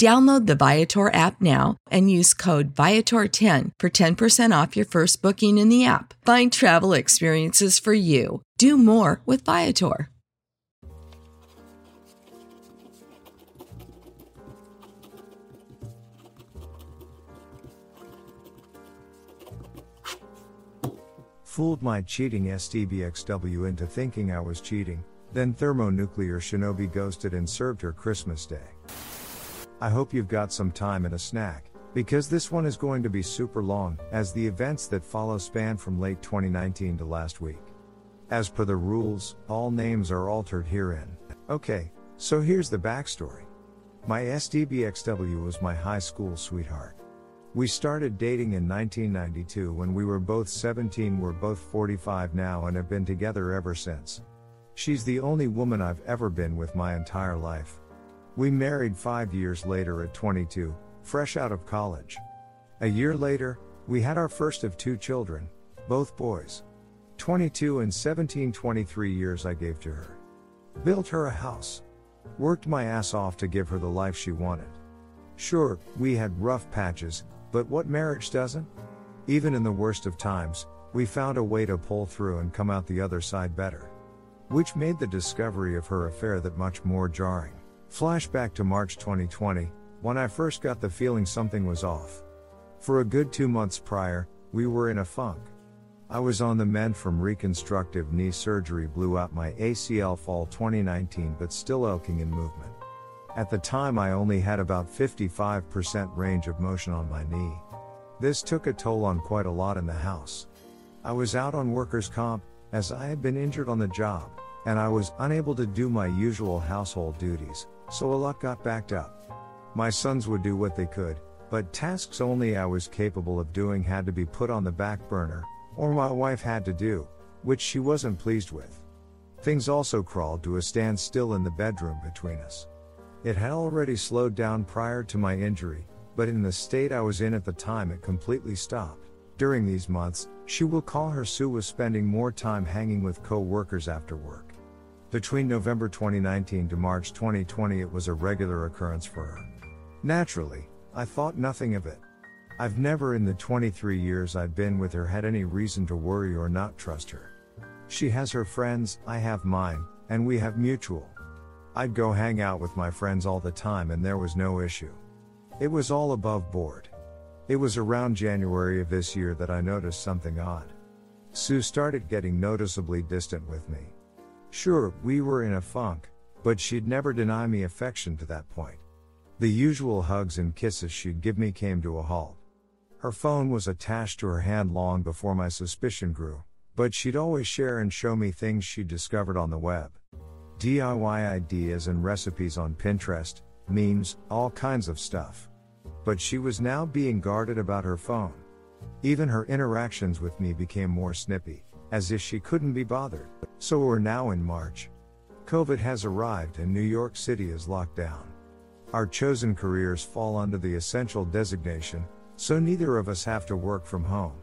Download the Viator app now and use code Viator10 for 10% off your first booking in the app. Find travel experiences for you. Do more with Viator. Fooled my cheating STBXW into thinking I was cheating, then thermonuclear shinobi ghosted and served her Christmas Day. I hope you've got some time and a snack, because this one is going to be super long, as the events that follow span from late 2019 to last week. As per the rules, all names are altered herein. Okay, so here's the backstory. My STBXW was my high school sweetheart. We started dating in 1992 when we were both 17, we're both 45 now, and have been together ever since. She's the only woman I've ever been with my entire life. We married five years later at 22, fresh out of college. A year later, we had our first of two children, both boys. 22 and 17, 23 years I gave to her. Built her a house. Worked my ass off to give her the life she wanted. Sure, we had rough patches, but what marriage doesn't? Even in the worst of times, we found a way to pull through and come out the other side better. Which made the discovery of her affair that much more jarring. Flashback to March 2020, when I first got the feeling something was off. For a good two months prior, we were in a funk. I was on the mend from reconstructive knee surgery, blew out my ACL fall 2019, but still elking in movement. At the time, I only had about 55% range of motion on my knee. This took a toll on quite a lot in the house. I was out on workers' comp, as I had been injured on the job, and I was unable to do my usual household duties, so a lot got backed up. My sons would do what they could, but tasks only I was capable of doing had to be put on the back burner, or my wife had to do, which she wasn't pleased with. Things also crawled to a standstill in the bedroom between us. It had already slowed down prior to my injury, but in the state I was in at the time, it completely stopped. During these months, she will call her Sue was spending more time hanging with co workers after work. Between November 2019 to March 2020, it was a regular occurrence for her. Naturally, I thought nothing of it. I've never in the 23 years I've been with her had any reason to worry or not trust her. She has her friends, I have mine, and we have mutual. I'd go hang out with my friends all the time and there was no issue. It was all above board. It was around January of this year that I noticed something odd. Sue started getting noticeably distant with me. Sure, we were in a funk, but she'd never deny me affection to that point. The usual hugs and kisses she'd give me came to a halt. Her phone was attached to her hand long before my suspicion grew, but she'd always share and show me things she'd discovered on the web. DIY ideas and recipes on Pinterest, memes, all kinds of stuff. But she was now being guarded about her phone, Even her interactions with me became more snippy, as if she couldn't be bothered. So we're now in March. COVID has arrived and New York City is locked down. Our chosen careers fall under the essential designation, so neither of us have to work from home.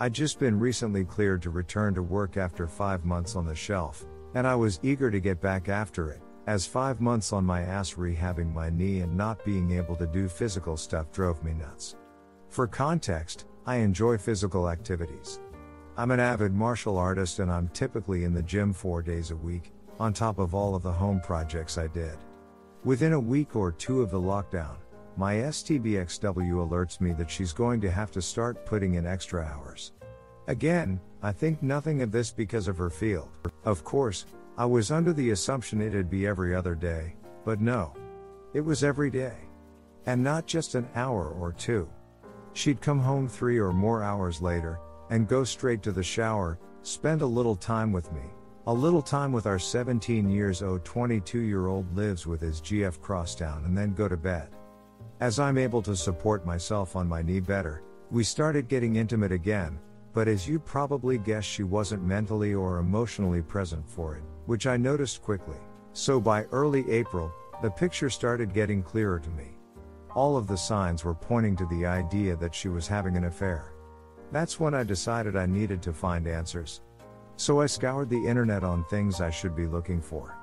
I'd just been recently cleared to return to work after five months on the shelf, and I was eager to get back after it, as five months on my ass rehabbing my knee and not being able to do physical stuff drove me nuts. For context, I enjoy physical activities. I'm an avid martial artist and I'm typically in the gym four days a week, on top of all of the home projects I did. Within a week or two of the lockdown, my STBXW alerts me that she's going to have to start putting in extra hours. Again, I think nothing of this because of her field. Of course, I was under the assumption it'd be every other day, but no. It was every day. And not just an hour or two. She'd come home three or more hours later, and go straight to the shower, spend a little time with me. A little time with our 17 years old 22 year old lives with his GF crosstown and then go to bed. As I'm able to support myself on my knee better, we started getting intimate again, but as you probably guessed, she wasn't mentally or emotionally present for it, which I noticed quickly. So by early April, the picture started getting clearer to me. All of the signs were pointing to the idea that she was having an affair. That's when I decided I needed to find answers. So I scoured the internet on things I should be looking for.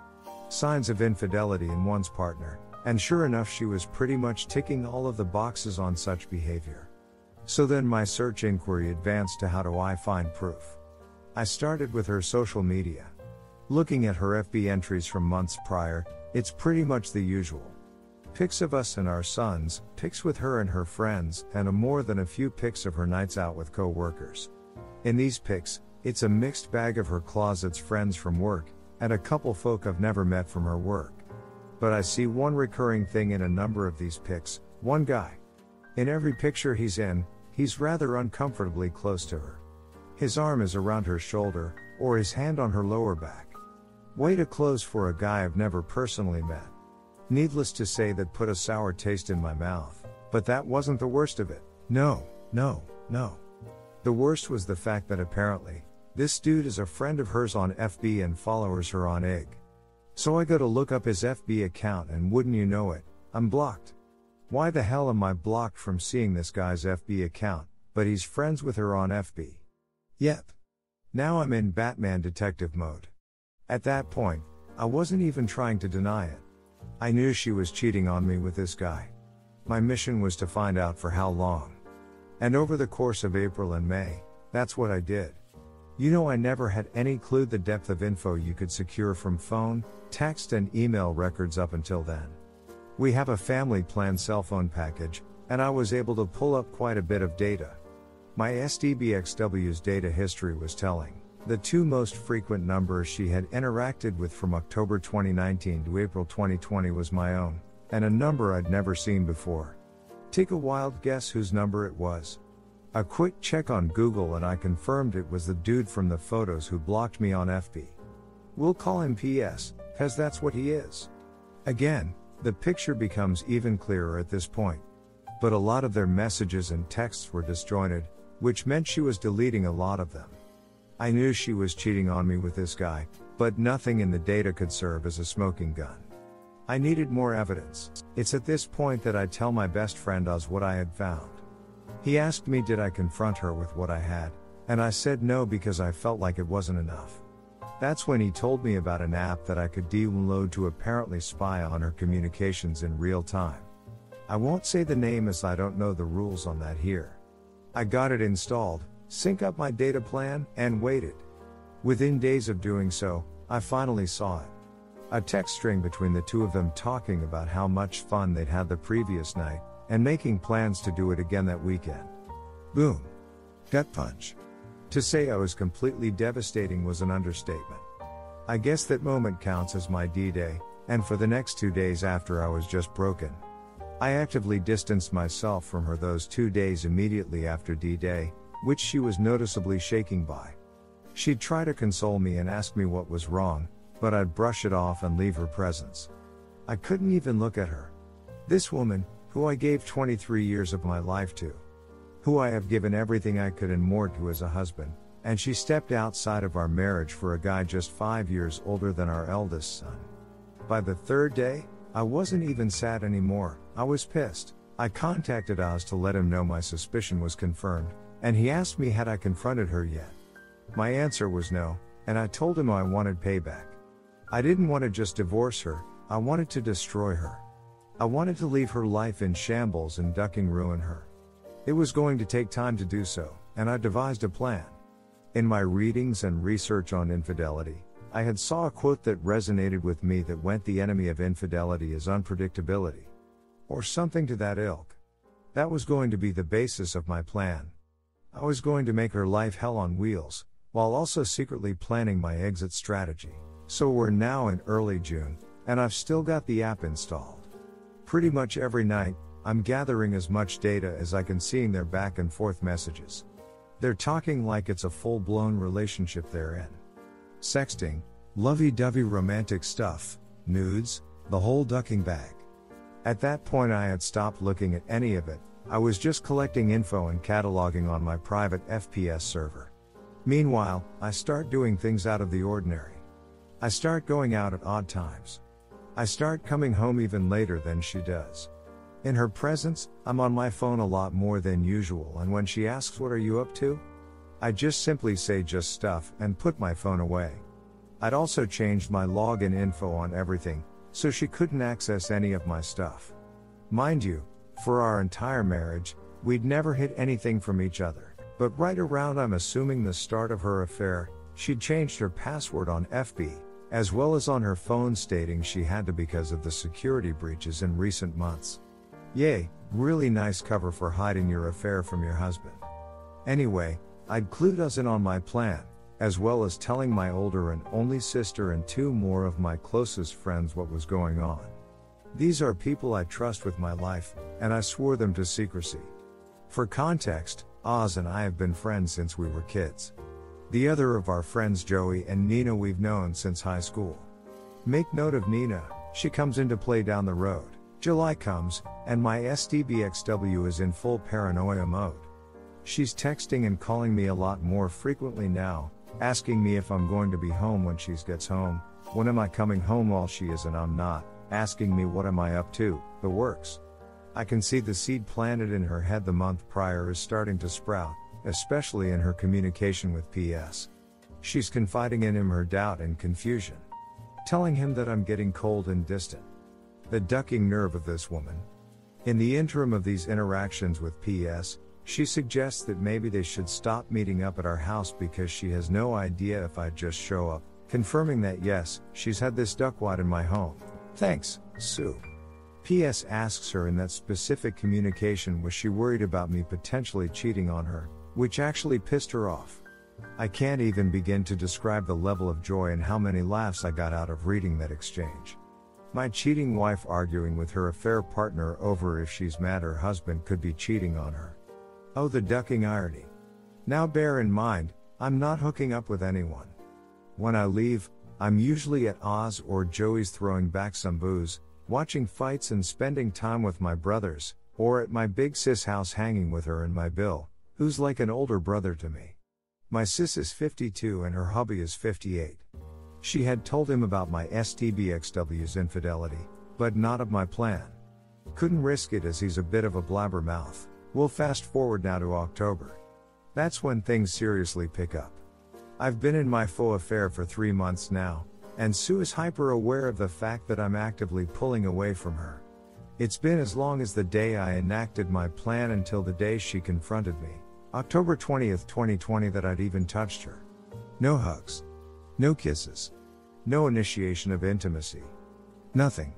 Signs of infidelity in one's partner, and sure enough, she was pretty much ticking all of the boxes on such behavior. So then my search inquiry advanced to how do I find proof? I started with her social media. Looking at her FB entries from months prior, it's pretty much the usual. Pics of us and our sons, pics with her and her friends, and a more than a few pics of her nights out with co workers. In these pics, it's a mixed bag of her closets friends from work, and a couple folk I've never met from her work. But I see one recurring thing in a number of these pics one guy. In every picture he's in, he's rather uncomfortably close to her. His arm is around her shoulder, or his hand on her lower back. Way too close for a guy I've never personally met. Needless to say, that put a sour taste in my mouth. But that wasn't the worst of it. No, no, no. The worst was the fact that apparently, this dude is a friend of hers on FB and follows her on IG. So I go to look up his FB account and wouldn't you know it, I'm blocked. Why the hell am I blocked from seeing this guy's FB account, but he's friends with her on FB? Yep. Now I'm in Batman detective mode. At that point, I wasn't even trying to deny it. I knew she was cheating on me with this guy. My mission was to find out for how long. And over the course of April and May, that's what I did. You know, I never had any clue the depth of info you could secure from phone, text, and email records up until then. We have a family plan cell phone package, and I was able to pull up quite a bit of data. My STBXW's data history was telling. The two most frequent numbers she had interacted with from October 2019 to April 2020 was my own, and a number I'd never seen before. Take a wild guess whose number it was. A quick check on Google and I confirmed it was the dude from the photos who blocked me on FB. We'll call him PS, cause that's what he is. Again, the picture becomes even clearer at this point. But a lot of their messages and texts were disjointed, which meant she was deleting a lot of them. I knew she was cheating on me with this guy, but nothing in the data could serve as a smoking gun. I needed more evidence. It's at this point that I tell my best friend Oz what I had found. He asked me did I confront her with what I had, and I said no because I felt like it wasn't enough. That's when he told me about an app that I could download to apparently spy on her communications in real time. I won't say the name as I don't know the rules on that here. I got it installed, sync up my data plan, and waited. Within days of doing so, I finally saw it. A text string between the two of them talking about how much fun they'd had the previous night, and making plans to do it again that weekend. Boom. Gut punch. To say I was completely devastating was an understatement. I guess that moment counts as my D Day, and for the next two days after I was just broken. I actively distanced myself from her those two days immediately after D Day, which she was noticeably shaking by. She'd try to console me and ask me what was wrong, but I'd brush it off and leave her presence. I couldn't even look at her. This woman, who I gave 23 years of my life to. who I have given everything I could and more to as a husband, and she stepped outside of our marriage for a guy just five years older than our eldest son. By the third day, I wasn't even sad anymore, I was pissed. I contacted Oz to let him know my suspicion was confirmed, and he asked me had I confronted her yet. My answer was no, and I told him I wanted payback. I didn't want to just divorce her, I wanted to destroy her. I wanted to leave her life in shambles and ducking ruin her. It was going to take time to do so, and I devised a plan. In my readings and research on infidelity, I had saw a quote that resonated with me that went the enemy of infidelity is unpredictability. Or something to that ilk. That was going to be the basis of my plan. I was going to make her life hell on wheels, while also secretly planning my exit strategy. So we're now in early June, and I've still got the app installed. Pretty much every night, I'm gathering as much data as I can seeing their back and forth messages. They're talking like it's a full blown relationship they're in. Sexting, lovey dovey romantic stuff, nudes, the whole ducking bag. At that point, I had stopped looking at any of it, I was just collecting info and cataloging on my private FPS server. Meanwhile, I start doing things out of the ordinary. I start going out at odd times. I start coming home even later than she does. In her presence, I'm on my phone a lot more than usual, and when she asks, What are you up to? I just simply say just stuff and put my phone away. I'd also changed my login info on everything, so she couldn't access any of my stuff. Mind you, for our entire marriage, we'd never hid anything from each other, but right around I'm assuming the start of her affair, she'd changed her password on FB, as well as on her phone stating she had to because of the security breaches in recent months. Yay, really nice cover for hiding your affair from your husband. Anyway, I'd clued us in on my plan, as well as telling my older and only sister and two more of my closest friends what was going on. These are people I trust with my life, and I swore them to secrecy. For context, Oz and I have been friends since we were kids. The other of our friends, Joey and Nina, we've known since high school. Make note of Nina, she comes into play down the road. July comes, and my STBXW is in full paranoia mode. She's texting and calling me a lot more frequently now, asking me if I'm going to be home when she gets home, when am I coming home while she is and I'm not, asking me what am I up to, the works. I can see the seed planted in her head the month prior is starting to sprout, especially in her communication with PS. She's confiding in him her doubt and confusion. Telling him that I'm getting cold and distant. The ducking nerve of this woman. In the interim of these interactions with PS, she suggests that maybe they should stop meeting up at our house because she has no idea if I'd just show up, confirming that yes, she's had this duckwad in my home. Thanks, Sue. PS asks her in that specific communication was she worried about me potentially cheating on her, which actually pissed her off. I can't even begin to describe the level of joy and how many laughs I got out of reading that exchange. My cheating wife arguing with her affair partner over if she's mad her husband could be cheating on her. Oh, the ducking irony. Now bear in mind, I'm not hooking up with anyone. When I leave, I'm usually at Oz or Joey's throwing back some booze, watching fights and spending time with my brothers, or at my big sis house hanging with her and my Bill, who's like an older brother to me. My sis is 52 and her hubby is 58. She had told him about my STBXW's infidelity, but not of my plan. Couldn't risk it as he's a bit of a blabbermouth. We'll fast forward now to October. That's when things seriously pick up. I've been in my faux affair for three months now, and Sue is hyper aware of the fact that I'm actively pulling away from her. It's been as long as the day I enacted my plan until the day she confronted me, October 20th, 2020, that I'd even touched her. No hugs. No kisses. No initiation of intimacy. Nothing.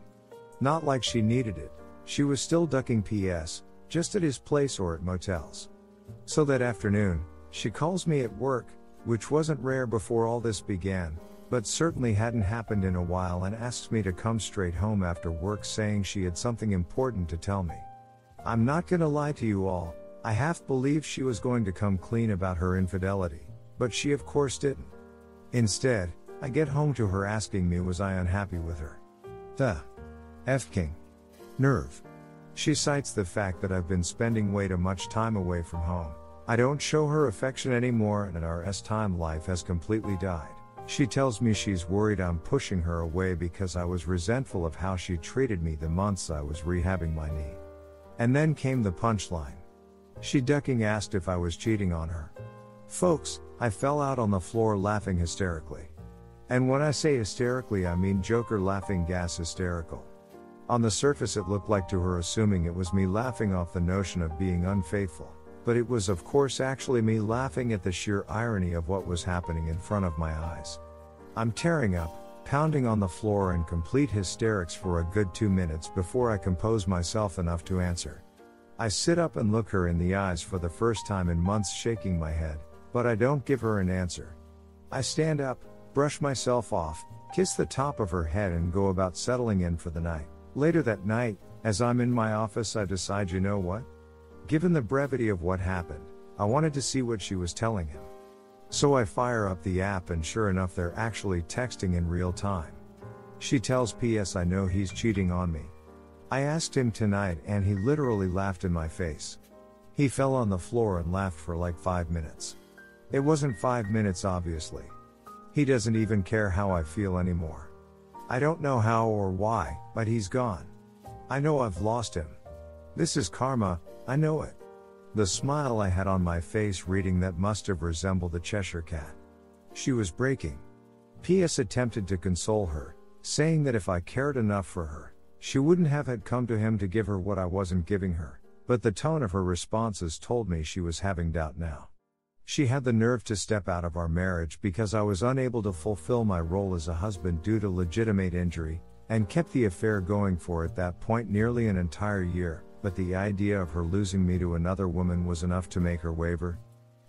Not like she needed it, she was still ducking PS, just at his place or at motels. So that afternoon, she calls me at work, which wasn't rare before all this began, but certainly hadn't happened in a while, and asks me to come straight home after work, saying she had something important to tell me. I'm not gonna lie to you all, I half believed she was going to come clean about her infidelity, but she of course didn't. Instead, I get home to her asking me was I unhappy with her. The F King. Nerve. She cites the fact that I've been spending way too much time away from home. I don't show her affection anymore and our S time life has completely died. She tells me she's worried I'm pushing her away because I was resentful of how she treated me the months I was rehabbing my knee. And then came the punchline. She ducking asked if I was cheating on her. Folks, I fell out on the floor laughing hysterically. And when I say hysterically, I mean Joker laughing gas hysterical. On the surface, it looked like to her assuming it was me laughing off the notion of being unfaithful, but it was, of course, actually me laughing at the sheer irony of what was happening in front of my eyes. I'm tearing up, pounding on the floor in complete hysterics for a good two minutes before I compose myself enough to answer. I sit up and look her in the eyes for the first time in months, shaking my head, but I don't give her an answer. I stand up, brush myself off, kiss the top of her head, and go about settling in for the night. Later that night, as I'm in my office, I decide you know what? Given the brevity of what happened, I wanted to see what she was telling him. So I fire up the app, and sure enough, they're actually texting in real time. She tells PS I know he's cheating on me. I asked him tonight, and he literally laughed in my face. He fell on the floor and laughed for like five minutes. It wasn't five minutes, obviously. He doesn't even care how I feel anymore. I don't know how or why, but he's gone. I know I've lost him. This is karma, I know it. The smile I had on my face reading that must have resembled a Cheshire cat. She was breaking. P.S. attempted to console her, saying that if I cared enough for her, she wouldn't have had come to him to give her what I wasn't giving her, but the tone of her responses told me she was having doubt now. She had the nerve to step out of our marriage because I was unable to fulfill my role as a husband due to legitimate injury, and kept the affair going for at that point nearly an entire year, but the idea of her losing me to another woman was enough to make her waver.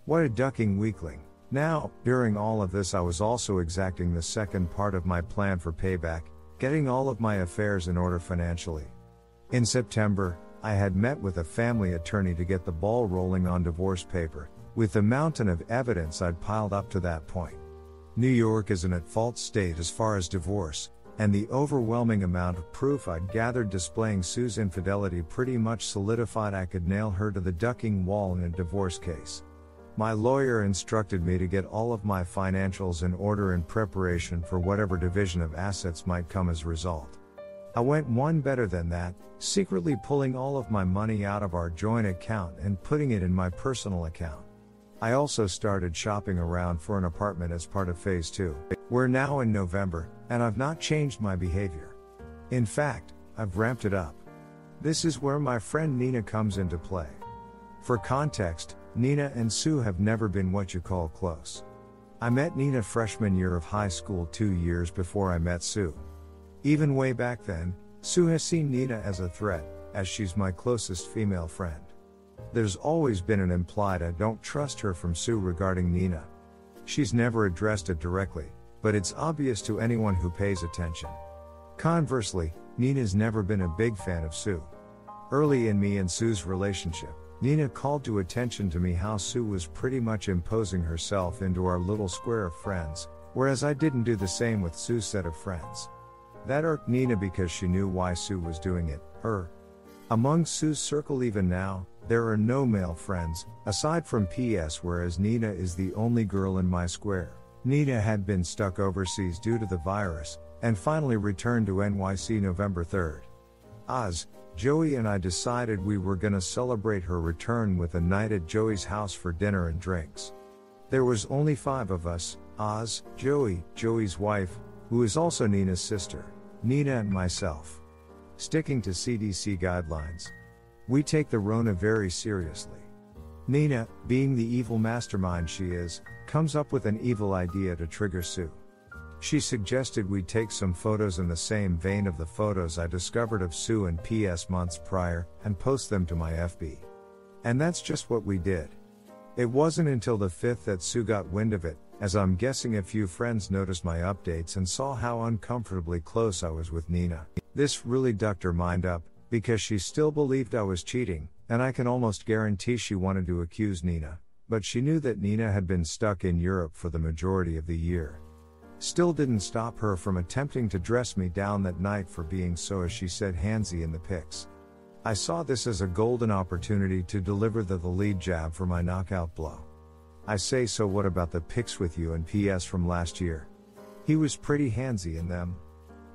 What a ducking weakling. Now, during all of this, I was also exacting the second part of my plan for payback, getting all of my affairs in order financially. In September, I had met with a family attorney to get the ball rolling on divorce paper, with the mountain of evidence I'd piled up to that point. New York is an at fault state as far as divorce, and the overwhelming amount of proof I'd gathered displaying Sue's infidelity pretty much solidified I could nail her to the ducking wall in a divorce case. My lawyer instructed me to get all of my financials in order in preparation for whatever division of assets might come as a result. I went one better than that, secretly pulling all of my money out of our joint account and putting it in my personal account. I also started shopping around for an apartment as part of phase 2. We're now in November, and I've not changed my behavior. In fact, I've ramped it up. This is where my friend Nina comes into play. For context, Nina and Sue have never been what you call close. I met Nina freshman year of high school two years before I met Sue. Even way back then, Sue has seen Nina as a threat, as she's my closest female friend. There's always been an implied I don't trust her from Sue regarding Nina. She's never addressed it directly, but it's obvious to anyone who pays attention. Conversely, Nina's never been a big fan of Sue. Early in me and Sue's relationship, Nina called to attention to me how Sue was pretty much imposing herself into our little square of friends, whereas I didn't do the same with Sue's set of friends. That irked Nina because she knew why Sue was doing it, her. Among Sue's circle even now, there are no male friends, aside from PS, whereas Nina is the only girl in my square. Nina had been stuck overseas due to the virus, and finally returned to NYC November 3rd. Oz, Joey and I decided we were gonna celebrate her return with a night at Joey's house for dinner and drinks. There was only five of us Oz, Joey, Joey's wife, who is also Nina's sister, Nina, and myself. Sticking to CDC guidelines, we take the Rona very seriously. Nina, being the evil mastermind she is, comes up with an evil idea to trigger Sue. She suggested we take some photos in the same vein of the photos I discovered of Sue and PS months prior and post them to my FB. And that's just what we did. It wasn't until the 5th that Sue got wind of it, as I'm guessing a few friends noticed my updates and saw how uncomfortably close I was with Nina. This really ducked her mind up, because she still believed I was cheating, and I can almost guarantee she wanted to accuse Nina, but she knew that Nina had been stuck in Europe for the majority of the year. Still didn't stop her from attempting to dress me down that night for being so, as she said, handsy in the pics. I saw this as a golden opportunity to deliver the, the lead jab for my knockout blow. I say, so what about the pics with you and PS from last year? He was pretty handsy in them.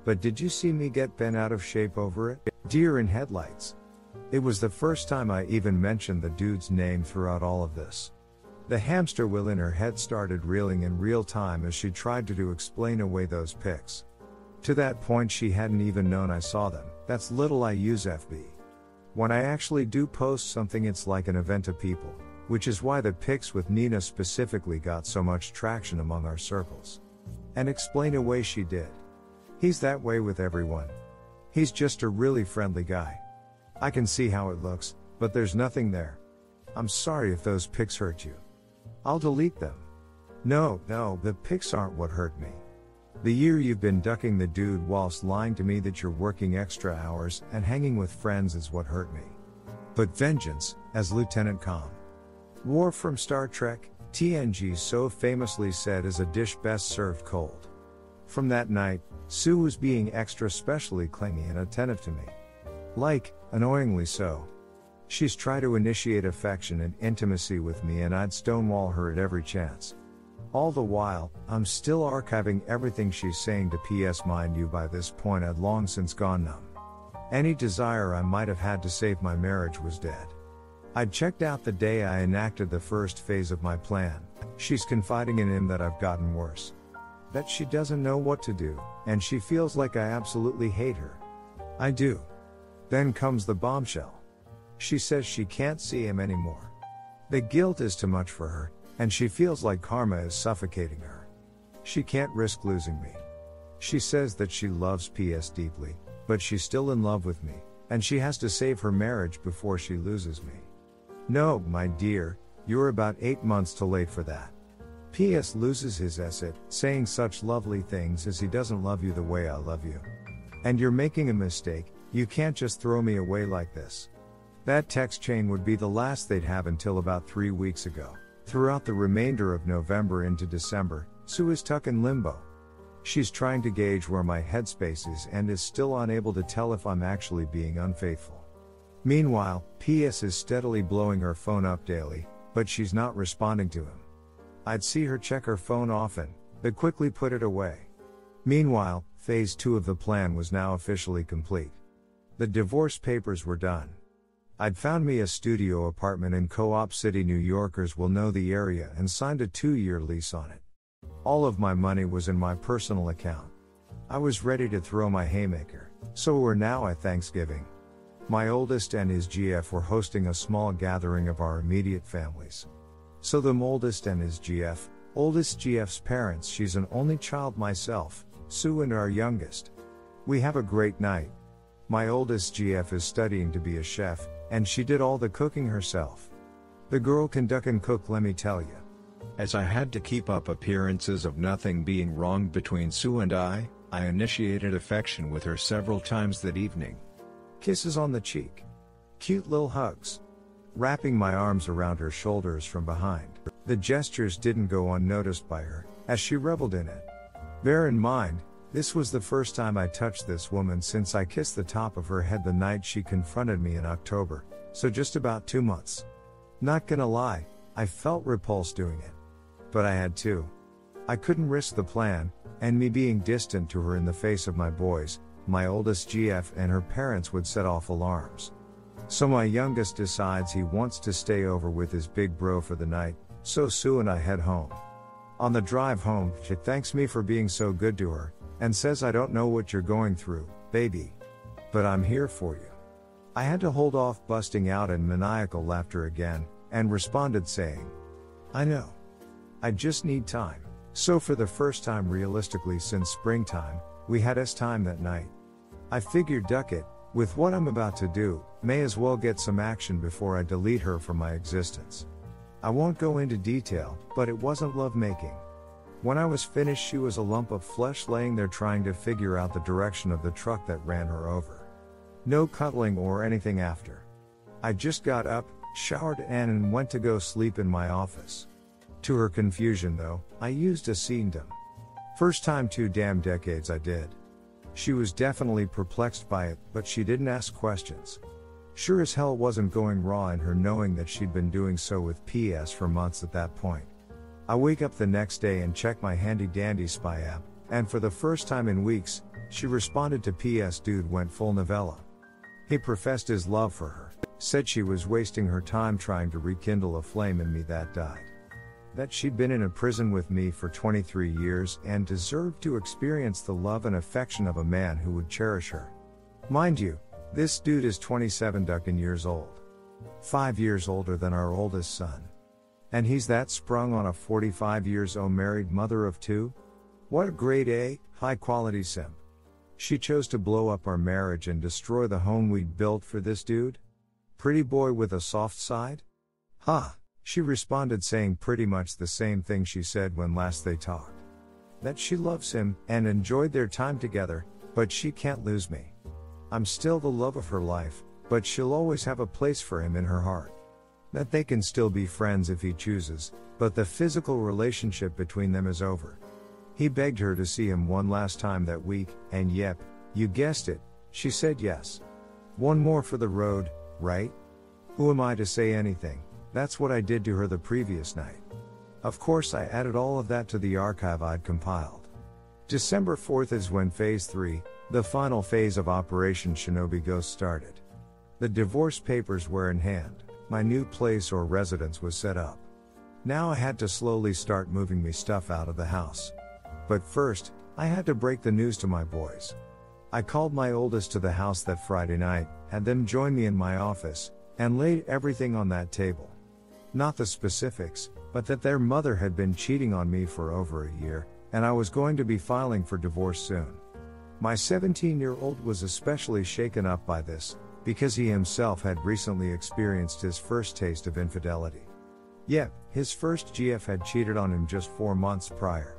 But did you see me get bent out of shape over it? Deer in headlights. It was the first time I even mentioned the dude's name throughout all of this. The hamster wheel in her head started reeling in real time as she tried to, to explain away those pics. To that point, she hadn't even known I saw them. That's little I use FB. When I actually do post something, it's like an event to people which is why the pics with Nina specifically got so much traction among our circles. And explain away she did. He's that way with everyone. He's just a really friendly guy. I can see how it looks, but there's nothing there. I'm sorry if those pics hurt you. I'll delete them. No, no, the pics aren't what hurt me. The year you've been ducking the dude whilst lying to me that you're working extra hours and hanging with friends is what hurt me. But vengeance, as Lieutenant Com. Worf from Star Trek, TNG so famously said is a dish best served cold. From that night, Sue was being extra specially clingy and attentive to me. Like, annoyingly so. She's tried to initiate affection and intimacy with me and I'd stonewall her at every chance. All the while, I'm still archiving everything she's saying to PS mind you by this point I'd long since gone numb. Any desire I might have had to save my marriage was dead. I'd checked out the day I enacted the first phase of my plan. She's confiding in him that I've gotten worse. That she doesn't know what to do, and she feels like I absolutely hate her. I do. Then comes the bombshell. She says she can't see him anymore. The guilt is too much for her, and she feels like karma is suffocating her. She can't risk losing me. She says that she loves PS deeply, but she's still in love with me, and she has to save her marriage before she loses me. No, my dear, you're about eight months too late for that. P.S. loses his asset, saying such lovely things as he doesn't love you the way I love you. And you're making a mistake, you can't just throw me away like this. That text chain would be the last they'd have until about three weeks ago. Throughout the remainder of November into December, Sue is stuck in limbo. She's trying to gauge where my headspace is and is still unable to tell if I'm actually being unfaithful. Meanwhile, PS is steadily blowing her phone up daily, but she's not responding to him. I'd see her check her phone often, but quickly put it away. Meanwhile, phase 2 of the plan was now officially complete. The divorce papers were done. I'd found me a studio apartment in Co op City. New Yorkers will know the area and signed a two year lease on it. All of my money was in my personal account. I was ready to throw my haymaker, so we're now at Thanksgiving. My oldest and his GF were hosting a small gathering of our immediate families. So the oldest and his GF, oldest GF's parents, she's an only child myself, Sue and our youngest. We have a great night. My oldest GF is studying to be a chef, and she did all the cooking herself. The girl can duck and cook, let me tell you. As I had to keep up appearances of nothing being wrong between Sue and I, I initiated affection with her several times that evening. Kisses on the cheek. Cute little hugs. Wrapping my arms around her shoulders from behind. The gestures didn't go unnoticed by her, as she reveled in it. Bear in mind, this was the first time I touched this woman since I kissed the top of her head the night she confronted me in October, so just about two months. Not gonna lie, I felt repulsed doing it. But I had to. I couldn't risk the plan, and me being distant to her in the face of my boys, my oldest GF and her parents would set off alarms. So my youngest decides he wants to stay over with his big bro for the night, so Sue and I head home. On the drive home, she thanks me for being so good to her, and says I don't know what you're going through, baby. But I'm here for you. I had to hold off busting out in maniacal laughter again, and responded saying, I know. I just need time. So for the first time realistically since springtime, we had us time that night. I figured duck it, with what I'm about to do, may as well get some action before I delete her from my existence. I won't go into detail, but it wasn't lovemaking. When I was finished, she was a lump of flesh laying there trying to figure out the direction of the truck that ran her over. No cuddling or anything after. I just got up, showered and went to go sleep in my office. To her confusion though, I used a scenedim. First time two damn decades I did. She was definitely perplexed by it, but she didn't ask questions. Sure as hell wasn't going raw in her knowing that she'd been doing so with PS for months at that point. I wake up the next day and check my handy dandy spy app, and for the first time in weeks, she responded to PS dude went full novella. He professed his love for her, said she was wasting her time trying to rekindle a flame in me that died. That she'd been in a prison with me for 23 years and deserved to experience the love and affection of a man who would cherish her. Mind you, this dude is 27 duckin' years old. Five years older than our oldest son. And he's that sprung on a 45 years old married mother of two? What a grade A, high quality simp. She chose to blow up our marriage and destroy the home we'd built for this dude? Pretty boy with a soft side? Huh. She responded saying pretty much the same thing she said when last they talked. That she loves him and enjoyed their time together, but she can't lose me. I'm still the love of her life, but she'll always have a place for him in her heart that they can still be friends if he chooses, but the physical relationship between them is over. He begged her to see him one last time that week, and yep, you guessed it, she said yes. One more for the road, right? Who am I to say anything? That's what I did to her the previous night. Of course, I added all of that to the archive I'd compiled. December 4th is when Phase 3, the final phase of Operation Shinobi Ghost started. The divorce papers were in hand my new place or residence was set up. Now I had to slowly start moving me stuff out of the house. But first, I had to break the news to my boys. I called my oldest to the house that Friday night, had them join me in my office, and laid everything on that table. Not the specifics, but that their mother had been cheating on me for over a year, and I was going to be filing for divorce soon. My 17 year old was especially shaken up by this, because he himself had recently experienced his first taste of infidelity. Yet, his first GF had cheated on him just four months prior.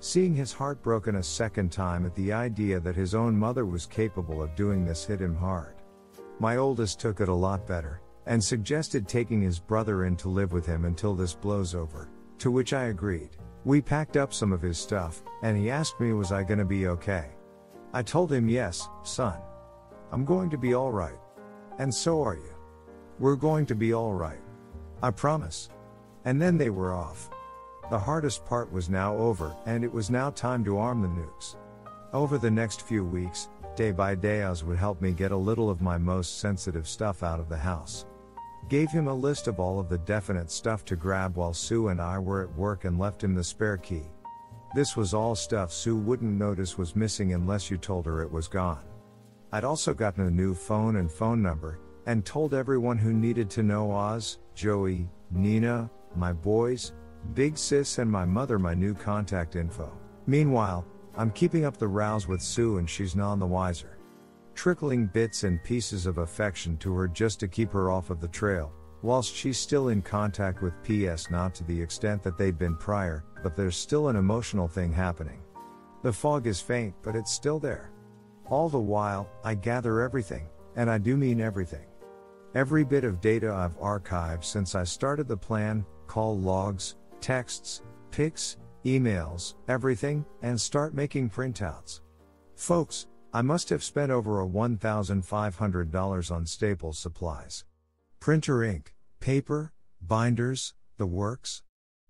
Seeing his heart broken a second time at the idea that his own mother was capable of doing this hit him hard. My oldest took it a lot better, and suggested taking his brother in to live with him until this blows over, to which I agreed. We packed up some of his stuff, and he asked me was I gonna be okay. I told him yes, son. I'm going to be alright. And so are you. We're going to be alright. I promise. And then they were off. The hardest part was now over, and it was now time to arm the nukes. Over the next few weeks, day by day, Oz would help me get a little of my most sensitive stuff out of the house. Gave him a list of all of the definite stuff to grab while Sue and I were at work and left him the spare key. This was all stuff Sue wouldn't notice was missing unless you told her it was gone. I'd also gotten a new phone and phone number, and told everyone who needed to know Oz, Joey, Nina, my boys, Big Sis, and my mother my new contact info. Meanwhile, I'm keeping up the rows with Sue and she's none the wiser. Trickling bits and pieces of affection to her just to keep her off of the trail, whilst she's still in contact with PS not to the extent that they'd been prior, but there's still an emotional thing happening. The fog is faint, but it's still there. All the while, I gather everything, and I do mean everything. Every bit of data I've archived since I started the plan, call logs, texts, pics, emails, everything, and start making printouts. Folks, I must have spent over a $1,500 on Staples supplies. Printer ink, paper, binders, the works.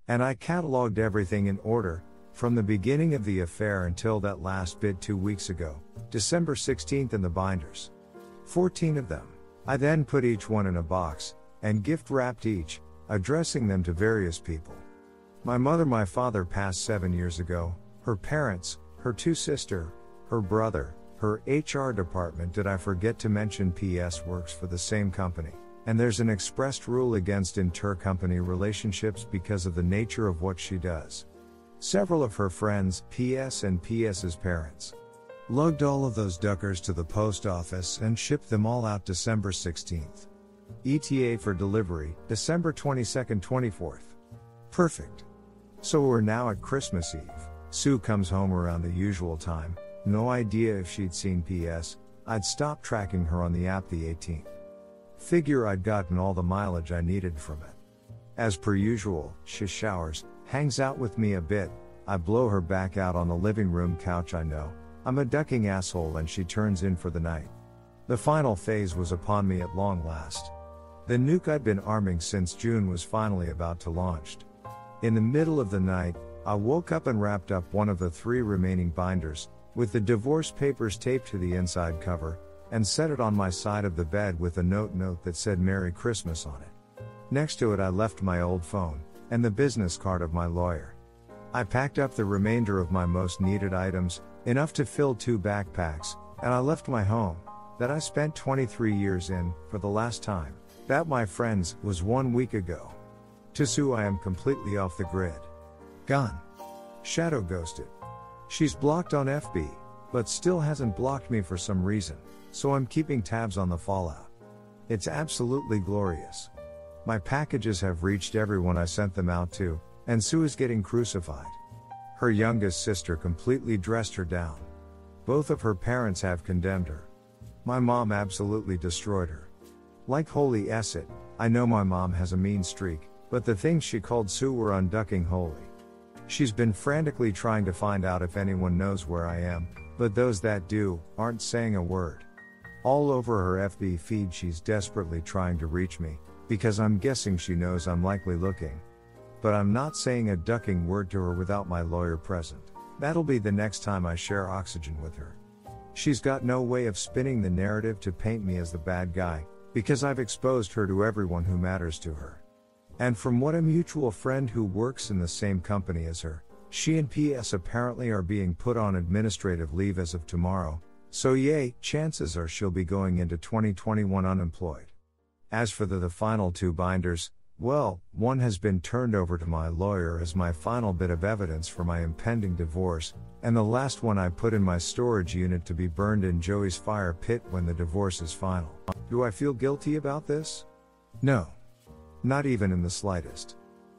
And I cataloged everything in order, from the beginning of the affair until that last bid two weeks ago, December 16th in the binders. 14 of them. I then put each one in a box, and gift wrapped each, addressing them to various people. My mother, my father passed seven years ago, her parents, her two sister, her brother, her HR department did I forget to mention PS works for the same company, and there's an expressed rule against inter-company relationships because of the nature of what she does. Several of her friends, PS and PS's parents, lugged all of those duckers to the post office and shipped them all out December 16th. ETA for delivery, December 22nd, 24th. Perfect. So we're now at Christmas Eve. Sue comes home around the usual time, no idea if she'd seen PS, I'd stopped tracking her on the app the 18th. Figure I'd gotten all the mileage I needed from it. As per usual, she showers, hangs out with me a bit, I blow her back out on the living room couch I know, I'm a ducking asshole and she turns in for the night. The final phase was upon me at long last. The nuke I'd been arming since June was finally about to launch. In the middle of the night, I woke up and wrapped up one of the three remaining binders, with the divorce papers taped to the inside cover, and set it on my side of the bed with a note note that said Merry Christmas on it. Next to it I left my old phone, and the business card of my lawyer. I packed up the remainder of my most needed items, enough to fill two backpacks, and I left my home, that I spent 23 years in, for the last time. That, my friends, was one week ago. To Sue, I am completely off the grid. Gone. Shadow ghosted. She's blocked on FB, but still hasn't blocked me for some reason, so I'm keeping tabs on the fallout. It's absolutely glorious. My packages have reached everyone I sent them out to, and Sue is getting crucified. Her youngest sister completely dressed her down. Both of her parents have condemned her. My mom absolutely destroyed her. Like holy Esset, I know my mom has a mean streak, but the things she called Sue were unducking holy. She's been frantically trying to find out if anyone knows where I am, but those that do, aren't saying a word. All over her FB feed, she's desperately trying to reach me, because I'm guessing she knows I'm likely looking. But I'm not saying a ducking word to her without my lawyer present. That'll be the next time I share oxygen with her. She's got no way of spinning the narrative to paint me as the bad guy, because I've exposed her to everyone who matters to her. And from what a mutual friend who works in the same company as her, she and PS apparently are being put on administrative leave as of tomorrow, so yay, chances are she'll be going into 2021 unemployed. As for the, the final two binders, well, one has been turned over to my lawyer as my final bit of evidence for my impending divorce, and the last one I put in my storage unit to be burned in Joey's fire pit when the divorce is final. Do I feel guilty about this? No. Not even in the slightest.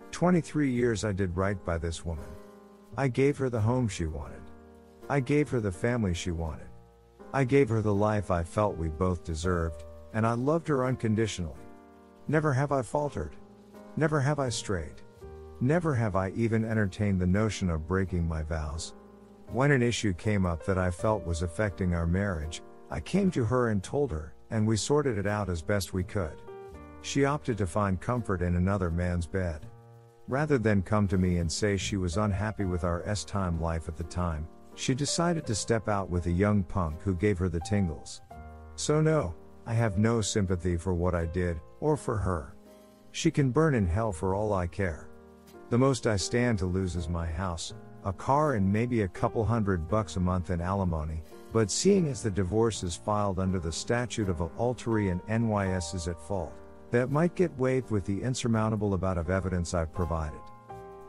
23 years I did right by this woman. I gave her the home she wanted. I gave her the family she wanted. I gave her the life I felt we both deserved, and I loved her unconditionally. Never have I faltered. Never have I strayed. Never have I even entertained the notion of breaking my vows. When an issue came up that I felt was affecting our marriage, I came to her and told her, and we sorted it out as best we could. She opted to find comfort in another man's bed. Rather than come to me and say she was unhappy with our S time life at the time, she decided to step out with a young punk who gave her the tingles. So, no, I have no sympathy for what I did, or for her. She can burn in hell for all I care. The most I stand to lose is my house, a car and maybe a couple hundred bucks a month in alimony, but seeing as the divorce is filed under the statute of adultery and NYS is at fault, that might get waived with the insurmountable amount of evidence I've provided.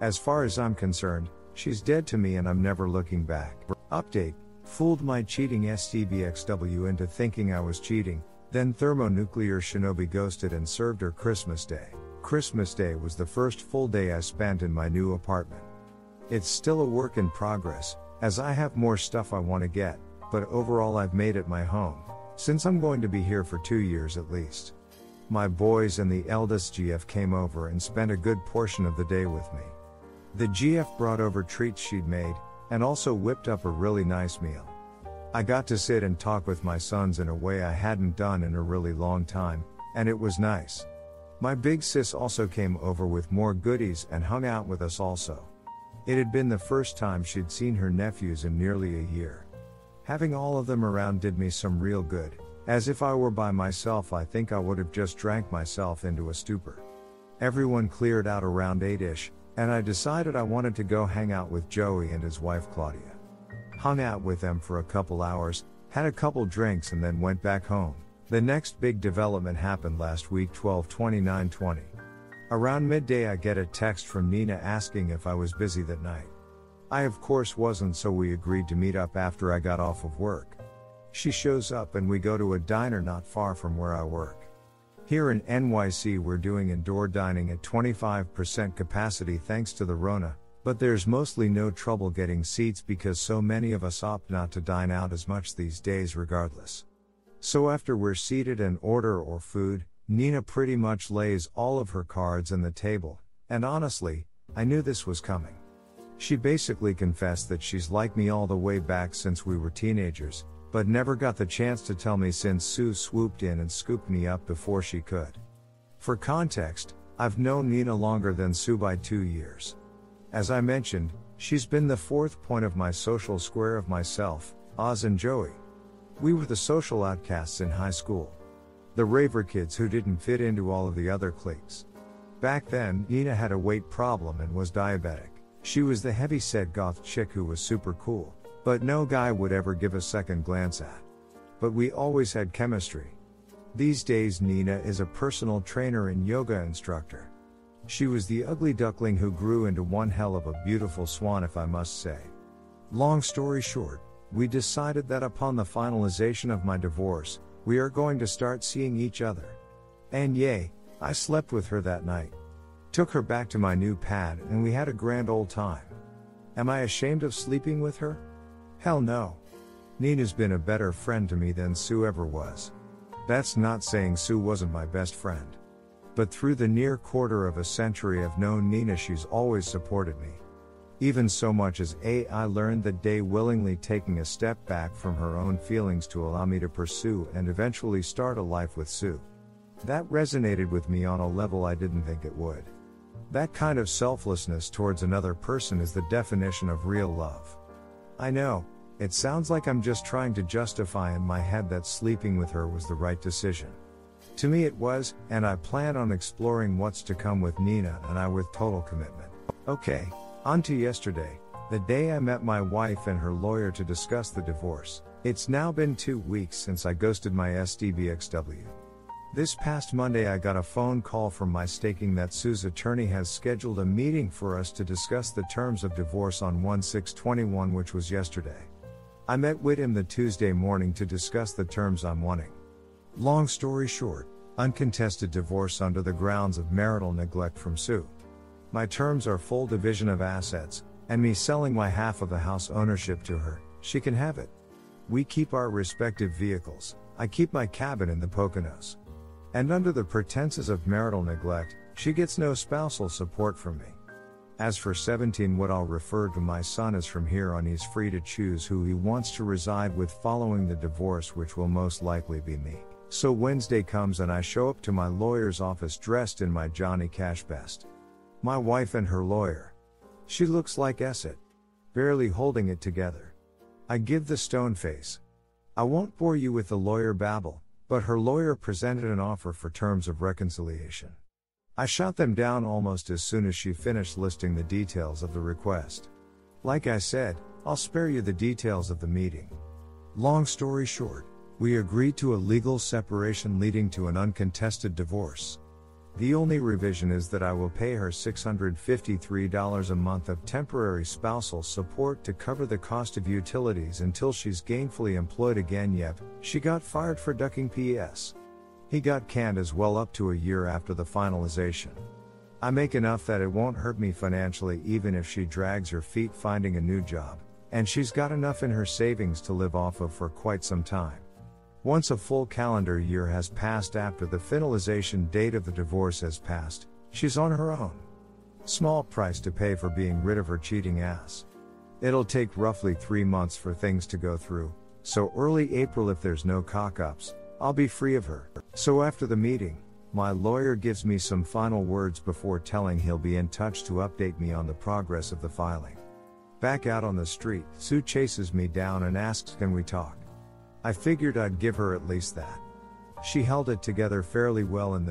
As far as I'm concerned, she's dead to me and I'm never looking back. Update Fooled my cheating STBXW into thinking I was cheating, then thermonuclear shinobi ghosted and served her Christmas Day. Christmas Day was the first full day I spent in my new apartment. It's still a work in progress, as I have more stuff I want to get, but overall I've made it my home, since I'm going to be here for two years at least. My boys and the eldest GF came over and spent a good portion of the day with me. The GF brought over treats she'd made, and also whipped up a really nice meal. I got to sit and talk with my sons in a way I hadn't done in a really long time, and it was nice. My big sis also came over with more goodies and hung out with us also. It had been the first time she'd seen her nephews in nearly a year. Having all of them around did me some real good, as if I were by myself, I think I would have just drank myself into a stupor. Everyone cleared out around 8 ish, and I decided I wanted to go hang out with Joey and his wife Claudia. Hung out with them for a couple hours, had a couple drinks, and then went back home. The next big development happened last week 12 29 20. Around midday, I get a text from Nina asking if I was busy that night. I, of course, wasn't, so we agreed to meet up after I got off of work. She shows up and we go to a diner not far from where I work. Here in NYC, we're doing indoor dining at 25% capacity thanks to the Rona, but there's mostly no trouble getting seats because so many of us opt not to dine out as much these days, regardless. So after we're seated and order or food, Nina pretty much lays all of her cards on the table, and honestly, I knew this was coming. She basically confessed that she's like me all the way back since we were teenagers, but never got the chance to tell me since Sue swooped in and scooped me up before she could. For context, I've known Nina longer than Sue by two years. As I mentioned, she's been the fourth point of my social square of myself, Oz and Joey. We were the social outcasts in high school. The raver kids who didn't fit into all of the other cliques. Back then, Nina had a weight problem and was diabetic. She was the heavy set goth chick who was super cool, but no guy would ever give a second glance at. But we always had chemistry. These days, Nina is a personal trainer and yoga instructor. She was the ugly duckling who grew into one hell of a beautiful swan, if I must say. Long story short, we decided that upon the finalization of my divorce, we are going to start seeing each other. And yay, I slept with her that night. Took her back to my new pad and we had a grand old time. Am I ashamed of sleeping with her? Hell no. Nina's been a better friend to me than Sue ever was. That's not saying Sue wasn't my best friend. But through the near quarter of a century I've known Nina, she's always supported me. Even so much as A, I learned that Day willingly taking a step back from her own feelings to allow me to pursue and eventually start a life with Sue. That resonated with me on a level I didn't think it would. That kind of selflessness towards another person is the definition of real love. I know, it sounds like I'm just trying to justify in my head that sleeping with her was the right decision. To me it was, and I plan on exploring what's to come with Nina and I with total commitment. Okay, on to yesterday, the day I met my wife and her lawyer to discuss the divorce. It's now been two weeks since I ghosted my STBXW. This past Monday, I got a phone call from my staking that Sue's attorney has scheduled a meeting for us to discuss the terms of divorce on 1 6 21, which was yesterday. I met with him the Tuesday morning to discuss the terms I'm wanting. Long story short, uncontested divorce under the grounds of marital neglect from Sue. My terms are full division of assets, and me selling my half of the house ownership to her, she can have it. We keep our respective vehicles, I keep my cabin in the Poconos. And under the pretenses of marital neglect, she gets no spousal support from me. As for 17, what I'll refer to my son as from here on, he's free to choose who he wants to reside with following the divorce, which will most likely be me. So Wednesday comes and I show up to my lawyer's office dressed in my Johnny Cash best. My wife and her lawyer. She looks like Esset. Barely holding it together. I give the stone face. I won't bore you with the lawyer babble, but her lawyer presented an offer for terms of reconciliation. I shot them down almost as soon as she finished listing the details of the request. Like I said, I'll spare you the details of the meeting. Long story short, we agreed to a legal separation leading to an uncontested divorce. The only revision is that I will pay her $653 a month of temporary spousal support to cover the cost of utilities until she's gainfully employed again. Yep, she got fired for ducking PS. He got canned as well up to a year after the finalization. I make enough that it won't hurt me financially even if she drags her feet finding a new job, and she's got enough in her savings to live off of for quite some time. Once a full calendar year has passed after the finalization date of the divorce has passed, she's on her own. Small price to pay for being rid of her cheating ass. It'll take roughly three months for things to go through, so early April if there's no cock ups, I'll be free of her. So after the meeting, my lawyer gives me some final words before telling he'll be in touch to update me on the progress of the filing. Back out on the street, Sue chases me down and asks, Can we talk? I figured I'd give her at least that. She held it together fairly well in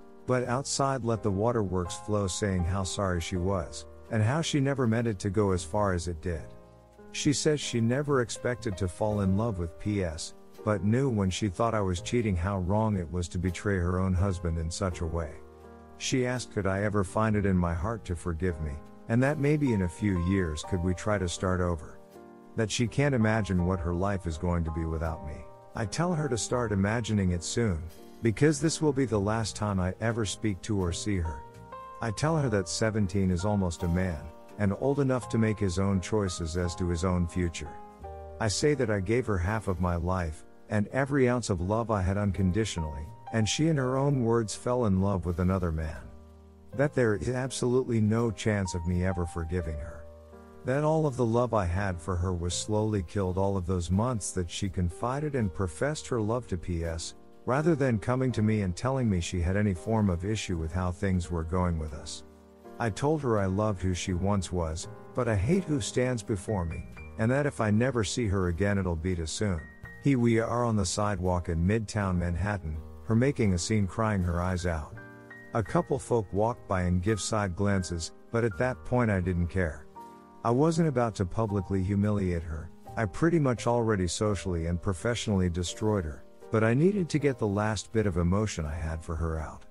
but outside let the waterworks flow saying how sorry she was, and how she never meant it to go as far as it did. She says she never expected to fall in love with PS, but knew when she thought I was cheating how wrong it was to betray her own husband in such a way. She asked could I ever find it in my heart to forgive me, and that maybe in a few years could we try to start over. That she can't imagine what her life is going to be without me. I tell her to start imagining it soon, because this will be the last time I ever speak to or see her. I tell her that 17 is almost a man, and old enough to make his own choices as to his own future. I say that I gave her half of my life, and every ounce of love I had unconditionally, and she, in her own words, fell in love with another man. That there is absolutely no chance of me ever forgiving her. That all of the love I had for her was slowly killed all of those months that she confided and professed her love to PS, rather than coming to me and telling me she had any form of issue with how things were going with us. I told her I loved who she once was, but I hate who stands before me, and that if I never see her again it'll be too soon. He we are on the sidewalk in Midtown Manhattan, her making a scene crying her eyes out. A couple folk walk by and give side glances, but at that point I didn't care. I wasn't about to publicly humiliate her, I pretty much already socially and professionally destroyed her, but I needed to get the last bit of emotion I had for her out.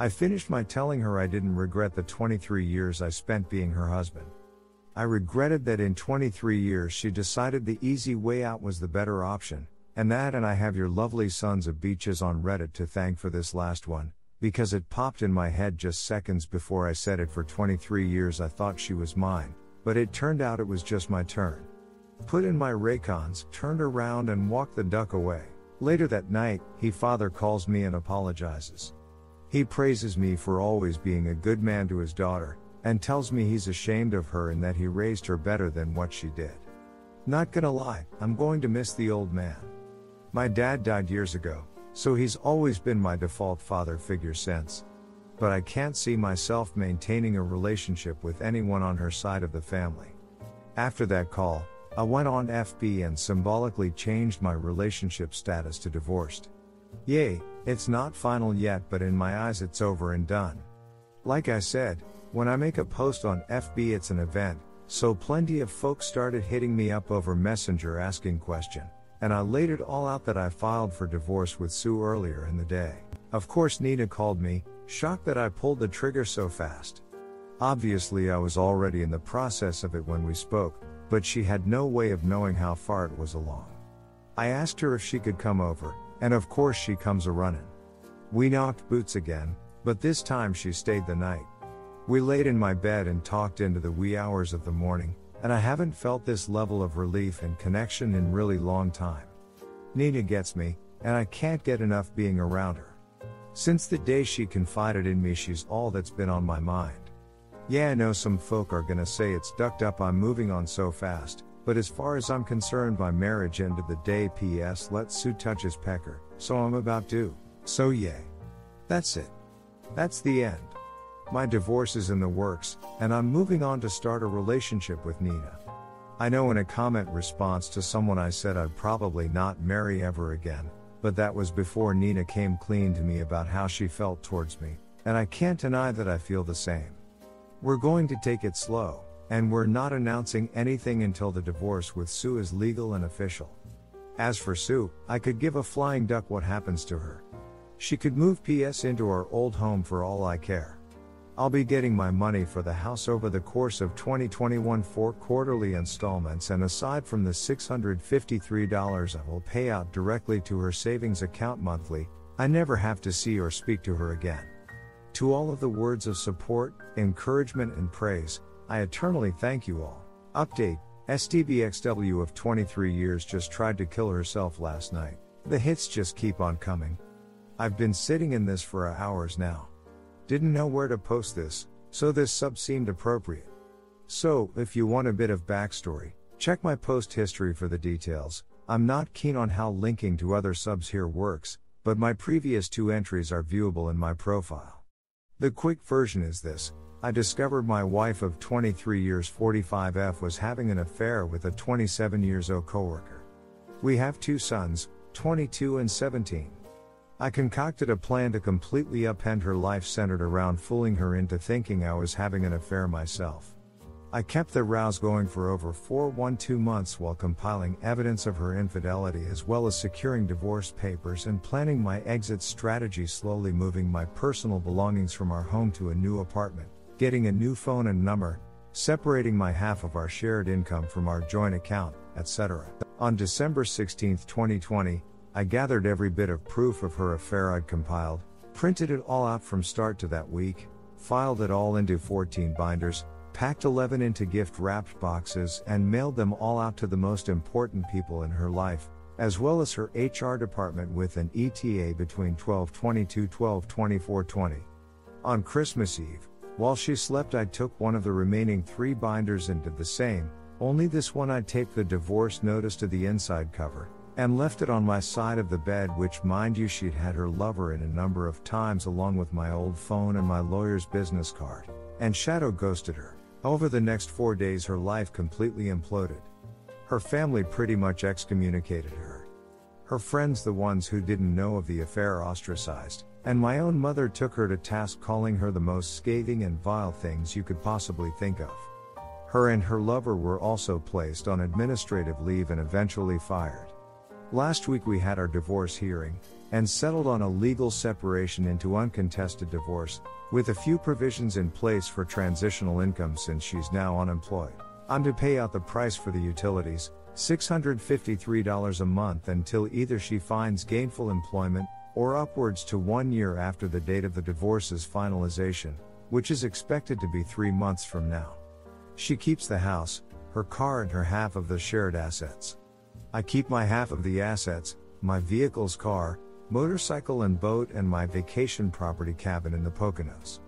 I finished my telling her I didn't regret the 23 years I spent being her husband. I regretted that in 23 years she decided the easy way out was the better option, and that and I have your lovely sons of beaches on Reddit to thank for this last one, because it popped in my head just seconds before I said it for 23 years I thought she was mine, but it turned out it was just my turn. Put in my Raycons, turned around and walked the duck away. Later that night, he father calls me and apologizes. He praises me for always being a good man to his daughter, and tells me he's ashamed of her and that he raised her better than what she did. Not gonna lie, I'm going to miss the old man. My dad died years ago, so he's always been my default father figure since. But I can't see myself maintaining a relationship with anyone on her side of the family. After that call, I went on FB and symbolically changed my relationship status to divorced. Yay, it's not final yet, but in my eyes it's over and done. Like I said, when I make a post on FB, it's an event, so plenty of folks started hitting me up over Messenger asking question, and I laid it all out that I filed for divorce with Sue earlier in the day. Of course, Nina called me, shocked that I pulled the trigger so fast. Obviously, I was already in the process of it when we spoke, but she had no way of knowing how far it was along. I asked her if she could come over, and of course she comes a runnin'. We knocked boots again, but this time she stayed the night. We laid in my bed and talked into the wee hours of the morning, and I haven't felt this level of relief and connection in really long time. Nina gets me, and I can't get enough being around her. Since the day she confided in me, she's all that's been on my mind. Yeah, I know some folk are gonna say it's ducked up, I'm moving on so fast, but as far as I'm concerned, my marriage ended the day PS let Sue touch his pecker, so I'm about due. So, yeah. That's it. That's the end. My divorce is in the works, and I'm moving on to start a relationship with Nina. I know in a comment response to someone I said I'd probably not marry ever again, but that was before Nina came clean to me about how she felt towards me, and I can't deny that I feel the same. We're going to take it slow, and we're not announcing anything until the divorce with Sue is legal and official. As for Sue, I could give a flying duck what happens to her. She could move PS into our old home for all I care. I'll be getting my money for the house over the course of 2021 for quarterly installments, and aside from the $653 I will pay out directly to her savings account monthly, I never have to see or speak to her again. To all of the words of support, encouragement, and praise, I eternally thank you all. Update STBXW of 23 years just tried to kill herself last night. The hits just keep on coming. I've been sitting in this for hours now. Didn't know where to post this, so this sub seemed appropriate. So, if you want a bit of backstory, check my post history for the details. I'm not keen on how linking to other subs here works, but my previous two entries are viewable in my profile. The quick version is this I discovered my wife of 23 years 45F was having an affair with a 27 years old coworker. We have two sons, 22 and 17. I concocted a plan to completely upend her life centered around fooling her into thinking I was having an affair myself. I kept the rows going for over 412 months while compiling evidence of her infidelity as well as securing divorce papers and planning my exit strategy, slowly moving my personal belongings from our home to a new apartment, getting a new phone and number, separating my half of our shared income from our joint account, etc. On December 16, 2020, I gathered every bit of proof of her affair I'd compiled, printed it all out from start to that week, filed it all into 14 binders, packed 11 into gift wrapped boxes, and mailed them all out to the most important people in her life, as well as her HR department with an ETA between 1222 122420. On Christmas Eve, while she slept, I took one of the remaining three binders and did the same, only this one I taped the divorce notice to the inside cover, and left it on my side of the bed, which, mind you, she'd had her lover in a number of times along with my old phone and my lawyer's business card, and shadow ghosted her. Over the next four days, her life completely imploded. Her family pretty much excommunicated her. Her friends, the ones who didn't know of the affair, ostracized, and my own mother took her to task, calling her the most scathing and vile things you could possibly think of. Her and her lover were also placed on administrative leave and eventually fired. Last week we had our divorce hearing, and settled on a legal separation into uncontested divorce, with a few provisions in place for transitional income since she's now unemployed. I'm to pay out the price for the utilities, $653 a month until either she finds gainful employment, or upwards to one year after the date of the divorce's finalization, which is expected to be three months from now. She keeps the house, her car, and her half of the shared assets. I keep my half of the assets, my vehicle's car, motorcycle and boat, and my vacation property cabin in the Poconos.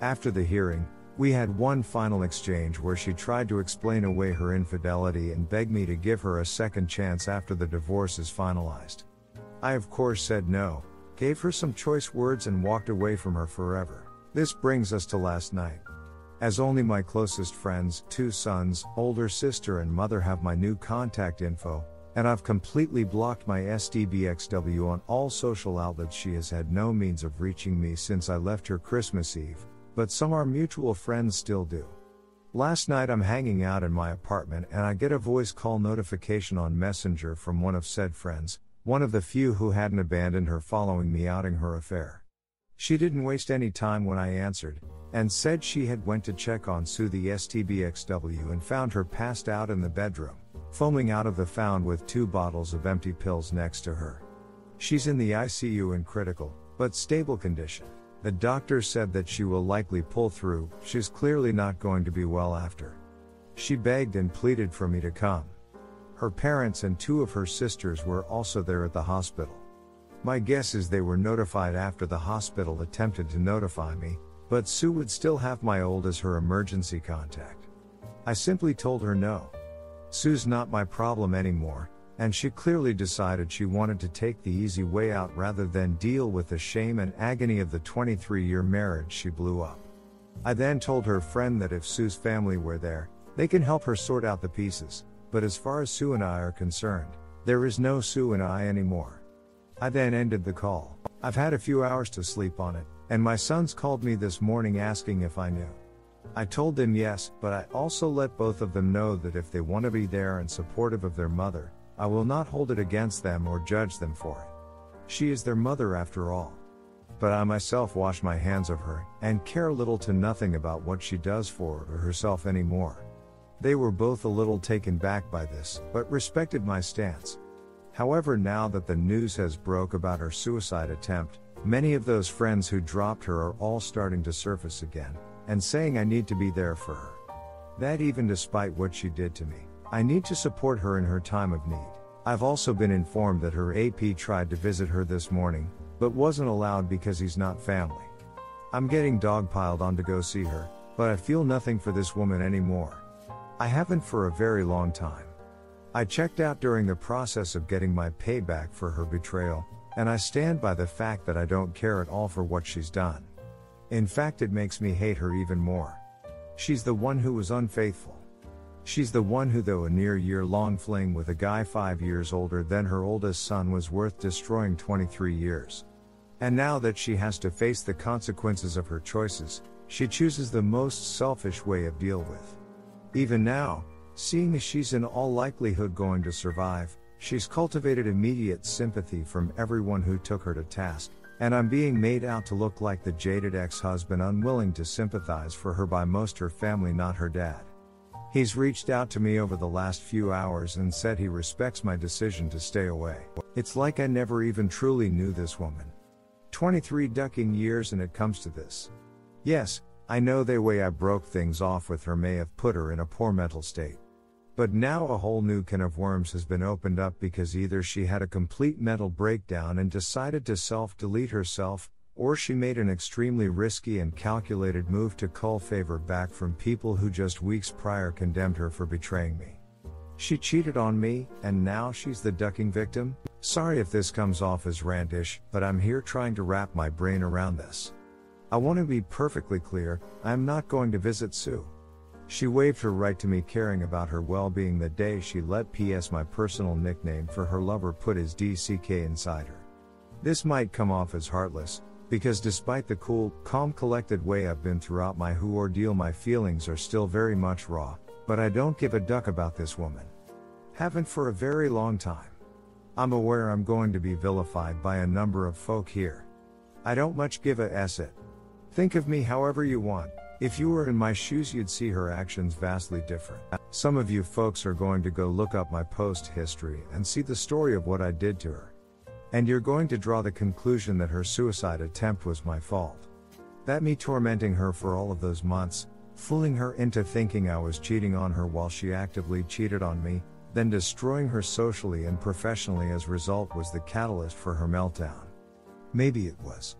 After the hearing, we had one final exchange where she tried to explain away her infidelity and begged me to give her a second chance after the divorce is finalized. I, of course, said no, gave her some choice words, and walked away from her forever. This brings us to last night. As only my closest friends, two sons, older sister, and mother have my new contact info, and I've completely blocked my STBXW on all social outlets. She has had no means of reaching me since I left her Christmas Eve, but some our mutual friends still do. Last night I'm hanging out in my apartment and I get a voice call notification on Messenger from one of said friends, one of the few who hadn't abandoned her following me outing her affair. She didn't waste any time when I answered, and said she had went to check on Sue the STBXW and found her passed out in the bedroom foaming out of the found with two bottles of empty pills next to her. She's in the ICU in critical, but stable condition. The doctor said that she will likely pull through, she's clearly not going to be well after. She begged and pleaded for me to come. Her parents and two of her sisters were also there at the hospital. My guess is they were notified after the hospital attempted to notify me, but Sue would still have my old as her emergency contact. I simply told her no. Sue's not my problem anymore, and she clearly decided she wanted to take the easy way out rather than deal with the shame and agony of the 23 year marriage she blew up. I then told her friend that if Sue's family were there, they can help her sort out the pieces, but as far as Sue and I are concerned, there is no Sue and I anymore. I then ended the call. I've had a few hours to sleep on it, and my sons called me this morning asking if I knew. I told them yes, but I also let both of them know that if they want to be there and supportive of their mother, I will not hold it against them or judge them for it. She is their mother after all. But I myself wash my hands of her, and care little to nothing about what she does for or herself anymore. They were both a little taken back by this, but respected my stance. However, now that the news has broke about her suicide attempt, many of those friends who dropped her are all starting to surface again, and saying I need to be there for her. That even despite what she did to me. I need to support her in her time of need. I've also been informed that her AP tried to visit her this morning, but wasn't allowed because he's not family. I'm getting dogpiled on to go see her, but I feel nothing for this woman anymore. I haven't for a very long time. I checked out during the process of getting my payback for her betrayal, and I stand by the fact that I don't care at all for what she's done. In fact, it makes me hate her even more. She's the one who was unfaithful. She's the one who, though a near year long fling with a guy five years older than her oldest son, was worth destroying 23 years. And now that she has to face the consequences of her choices, she chooses the most selfish way of deal with. Even now, seeing as she's in all likelihood going to survive, she's cultivated immediate sympathy from everyone who took her to task, and I'm being made out to look like the jaded ex husband unwilling to sympathize for her by most her family, not her dad. He's reached out to me over the last few hours and said he respects my decision to stay away. It's like I never even truly knew this woman. 23 ducking years and it comes to this. Yes, I know the way I broke things off with her may have put her in a poor mental state. But now a whole new can of worms has been opened up because either she had a complete mental breakdown and decided to self delete herself, or she made an extremely risky and calculated move to cull favor back from people who just weeks prior condemned her for betraying me. She cheated on me, and now she's the ducking victim? Sorry if this comes off as rantish, but I'm here trying to wrap my brain around this. I want to be perfectly clear I'm not going to visit Sue. She waived her right to me caring about her well being the day she let PS, my personal nickname for her lover, put his DCK inside her. This might come off as heartless, because despite the cool, calm, collected way I've been throughout my who ordeal, my feelings are still very much raw, but I don't give a duck about this woman. Haven't for a very long time. I'm aware I'm going to be vilified by a number of folk here. I don't much give a s it. Think of me however you want. If you were in my shoes, you'd see her actions vastly different. Some of you folks are going to go look up my post history and see the story of what I did to her. And you're going to draw the conclusion that her suicide attempt was my fault. That me tormenting her for all of those months, fooling her into thinking I was cheating on her while she actively cheated on me, then destroying her socially and professionally as a result was the catalyst for her meltdown. Maybe it was.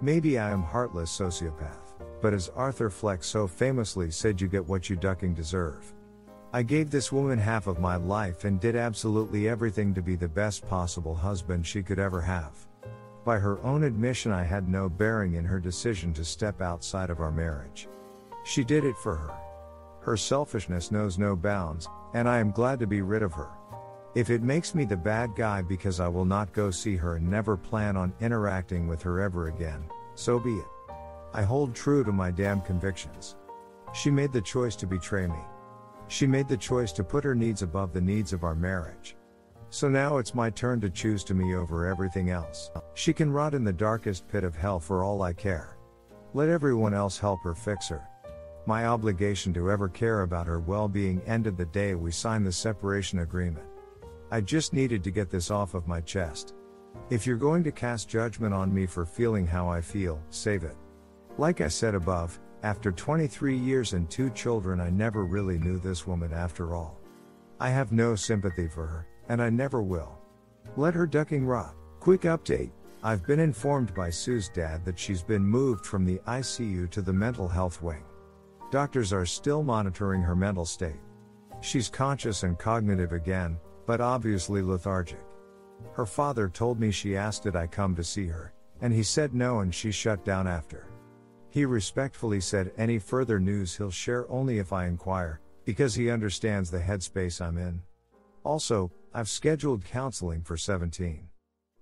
Maybe I am heartless sociopath, but as Arthur Fleck so famously said you get what you ducking deserve. I gave this woman half of my life and did absolutely everything to be the best possible husband she could ever have. By her own admission, I had no bearing in her decision to step outside of our marriage. She did it for her. Her selfishness knows no bounds, and I am glad to be rid of her. If it makes me the bad guy because I will not go see her and never plan on interacting with her ever again, so be it. I hold true to my damn convictions. She made the choice to betray me. She made the choice to put her needs above the needs of our marriage. So now it's my turn to choose to me over everything else. She can rot in the darkest pit of hell for all I care. Let everyone else help her fix her. My obligation to ever care about her well being ended the day we signed the separation agreement. I just needed to get this off of my chest. If you're going to cast judgment on me for feeling how I feel, save it. Like I said above, after 23 years and two children, I never really knew this woman after all. I have no sympathy for her, and I never will. Let her ducking rot. Quick update I've been informed by Sue's dad that she's been moved from the ICU to the mental health wing. Doctors are still monitoring her mental state. She's conscious and cognitive again, but obviously lethargic. Her father told me she asked did I come to see her, and he said no and she shut down after. He respectfully said any further news he'll share only if I inquire, because he understands the headspace I'm in. Also, I've scheduled counseling for 17.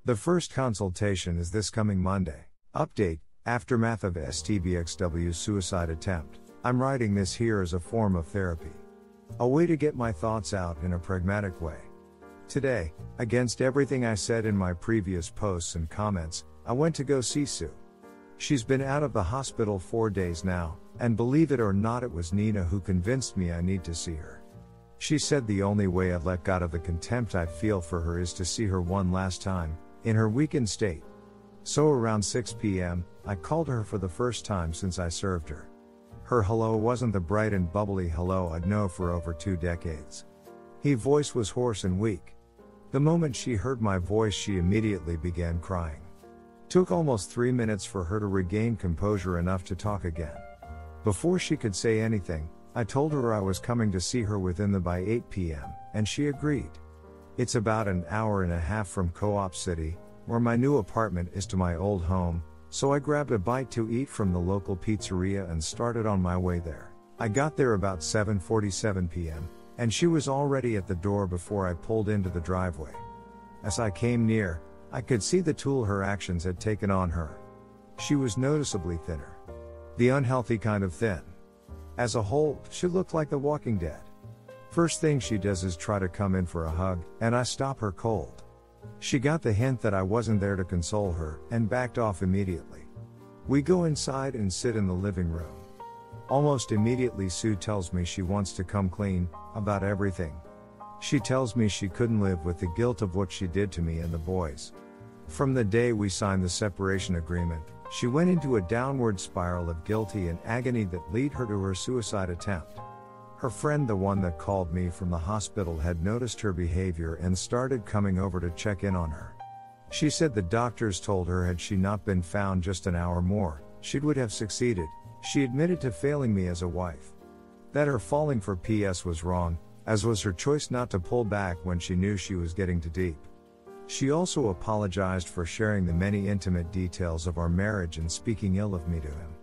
The first consultation is this coming Monday. Update Aftermath of STBXW suicide attempt. I'm writing this here as a form of therapy. A way to get my thoughts out in a pragmatic way. Today, against everything I said in my previous posts and comments, I went to go see Sue. She's been out of the hospital four days now, and believe it or not, it was Nina who convinced me I need to see her. She said the only way I'd let go of the contempt I feel for her is to see her one last time, in her weakened state. So around 6 p.m., I called her for the first time since I served her. Her hello wasn't the bright and bubbly hello I'd know for over two decades. Her voice was hoarse and weak. The moment she heard my voice, she immediately began crying. Took almost three minutes for her to regain composure enough to talk again. Before she could say anything, I told her I was coming to see her within the by 8 p.m., and she agreed. It's about an hour and a half from Co op City, where my new apartment is to my old home, so I grabbed a bite to eat from the local pizzeria and started on my way there. I got there about 7:47 p.m., and she was already at the door before I pulled into the driveway. As I came near, I could see the toll her actions had taken on her. She was noticeably thinner. The unhealthy kind of thin. As a whole, she looked like the walking dead. First thing she does is try to come in for a hug, and I stop her cold. She got the hint that I wasn't there to console her, and backed off immediately. We go inside and sit in the living room. Almost immediately, Sue tells me she wants to come clean about everything. She tells me she couldn't live with the guilt of what she did to me and the boys. From the day we signed the separation agreement, she went into a downward spiral of guilty and agony that led her to her suicide attempt. Her friend, the one that called me from the hospital, had noticed her behavior and started coming over to check in on her. She said the doctors told her had she not been found just an hour more, she would have succeeded. She admitted to failing me as a wife. That her falling for PS was wrong, as was her choice not to pull back when she knew she was getting too deep. She also apologized for sharing the many intimate details of our marriage and speaking ill of me to him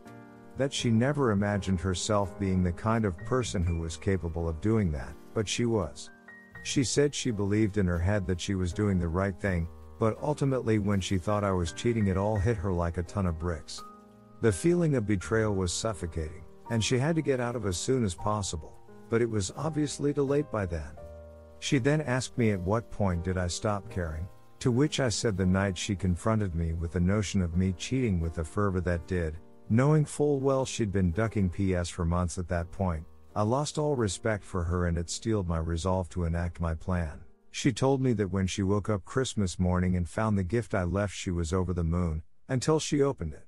that she never imagined herself being the kind of person who was capable of doing that, but she was. She said she believed in her head that she was doing the right thing, but ultimately, when she thought I was cheating, it all hit her like a ton of bricks. The feeling of betrayal was suffocating, and she had to get out of as soon as possible, but it was obviously too late by then. She then asked me at what point did I stop caring, to which I said the night she confronted me with the notion of me cheating with the fervor that did, Knowing full well she'd been ducking PS for months at that point, I lost all respect for her and it steeled my resolve to enact my plan. She told me that when she woke up Christmas morning and found the gift I left, she was over the moon, until she opened it.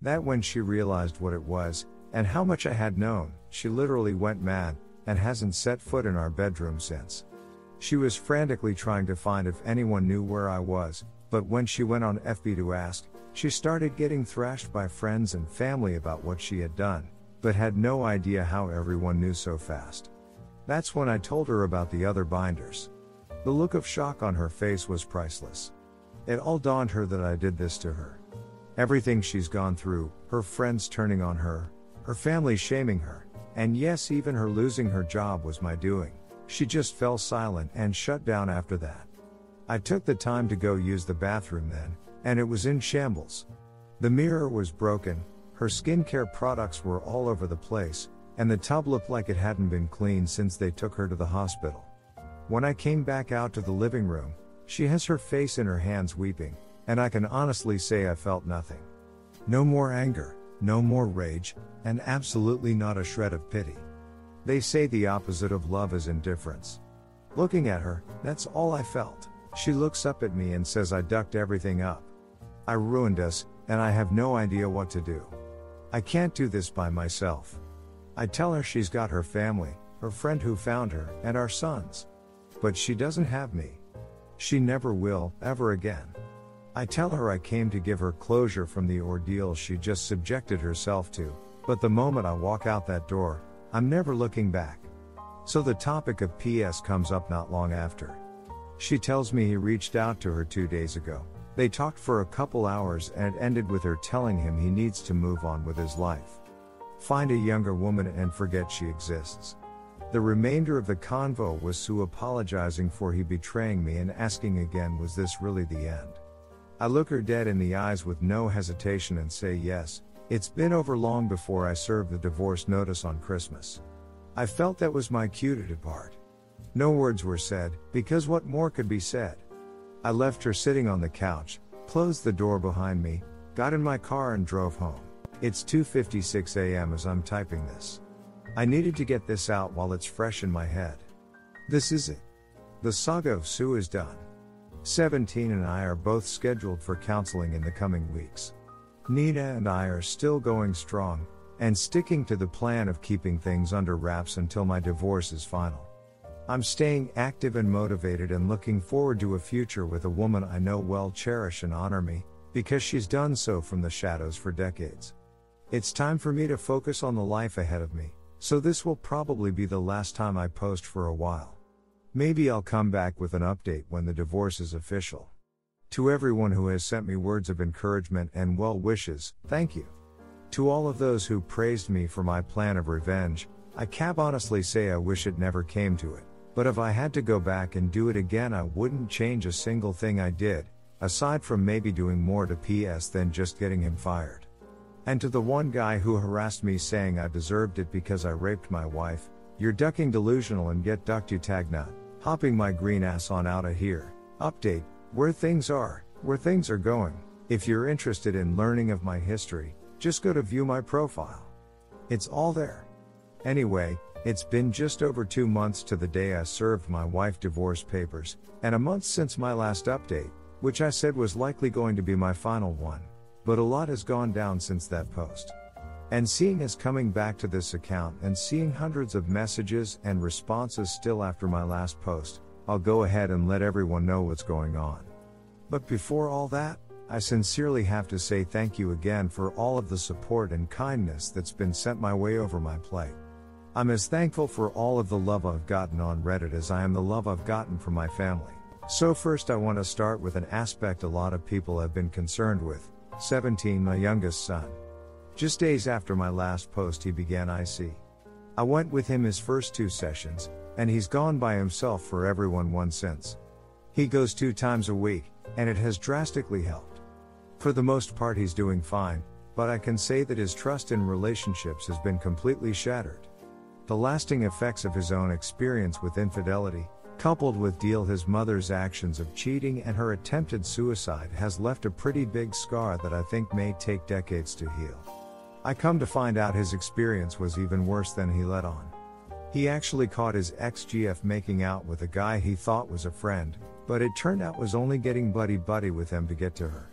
That when she realized what it was, and how much I had known, she literally went mad, and hasn't set foot in our bedroom since. She was frantically trying to find if anyone knew where I was, but when she went on FB to ask, she started getting thrashed by friends and family about what she had done, but had no idea how everyone knew so fast. That's when I told her about the other binders. The look of shock on her face was priceless. It all dawned her that I did this to her. Everything she's gone through, her friends turning on her, her family shaming her, and yes, even her losing her job was my doing. She just fell silent and shut down after that. I took the time to go use the bathroom then, and it was in shambles. The mirror was broken, her skincare products were all over the place, and the tub looked like it hadn't been cleaned since they took her to the hospital. When I came back out to the living room, she has her face in her hands weeping, and I can honestly say I felt nothing. No more anger, no more rage, and absolutely not a shred of pity. They say the opposite of love is indifference. Looking at her, that's all I felt. She looks up at me and says I ducked everything up. I ruined us, and I have no idea what to do. I can't do this by myself. I tell her she's got her family, her friend who found her, and our sons. But she doesn't have me. She never will, ever again. I tell her I came to give her closure from the ordeal she just subjected herself to, but the moment I walk out that door, I'm never looking back. So the topic of PS comes up not long after. She tells me he reached out to her two days ago. They talked for a couple hours and ended with her telling him he needs to move on with his life. Find a younger woman and forget she exists. The remainder of the convo was Sue apologizing for he betraying me and asking again, was this really the end? I look her dead in the eyes with no hesitation and say yes, it's been over long before I served the divorce notice on Christmas. I felt that was my cue to depart. No words were said, because what more could be said? I left her sitting on the couch, closed the door behind me, got in my car and drove home. It's 2:56 a.m. as I'm typing this. I needed to get this out while it's fresh in my head. This is it. The saga of Sue is done. 17 and I are both scheduled for counseling in the coming weeks. Nina and I are still going strong and sticking to the plan of keeping things under wraps until my divorce is final. I'm staying active and motivated and looking forward to a future with a woman I know well cherish and honor me, because she's done so from the shadows for decades. It's time for me to focus on the life ahead of me, so this will probably be the last time I post for a while. Maybe I'll come back with an update when the divorce is official. To everyone who has sent me words of encouragement and well wishes, thank you. To all of those who praised me for my plan of revenge, I can honestly say I wish it never came to it. But if I had to go back and do it again, I wouldn't change a single thing I did, aside from maybe doing more to PS than just getting him fired. And to the one guy who harassed me saying I deserved it because I raped my wife, you're ducking delusional and get ducked you tag nut. Hopping my green ass on out of here. Update, where things are, where things are going. If you're interested in learning of my history, just go to view my profile. It's all there. Anyway, it's been just over two months to the day I served my wife divorce papers, and a month since my last update, which I said was likely going to be my final one. But a lot has gone down since that post. And seeing us coming back to this account and seeing hundreds of messages and responses still after my last post, I'll go ahead and let everyone know what's going on. But before all that, I sincerely have to say thank you again for all of the support and kindness that's been sent my way over my plate. I'm as thankful for all of the love I've gotten on Reddit as I am the love I've gotten from my family. So, first, I want to start with an aspect a lot of people have been concerned with 17, my youngest son. Just days after my last post, he began IC. I went with him his first two sessions, and he's gone by himself for everyone one since. He goes two times a week, and it has drastically helped. For the most part, he's doing fine, but I can say that his trust in relationships has been completely shattered. The lasting effects of his own experience with infidelity, coupled with Deal his mother's actions of cheating and her attempted suicide, has left a pretty big scar that I think may take decades to heal. I come to find out his experience was even worse than he let on. He actually caught his ex GF making out with a guy he thought was a friend, but it turned out was only getting buddy buddy with him to get to her.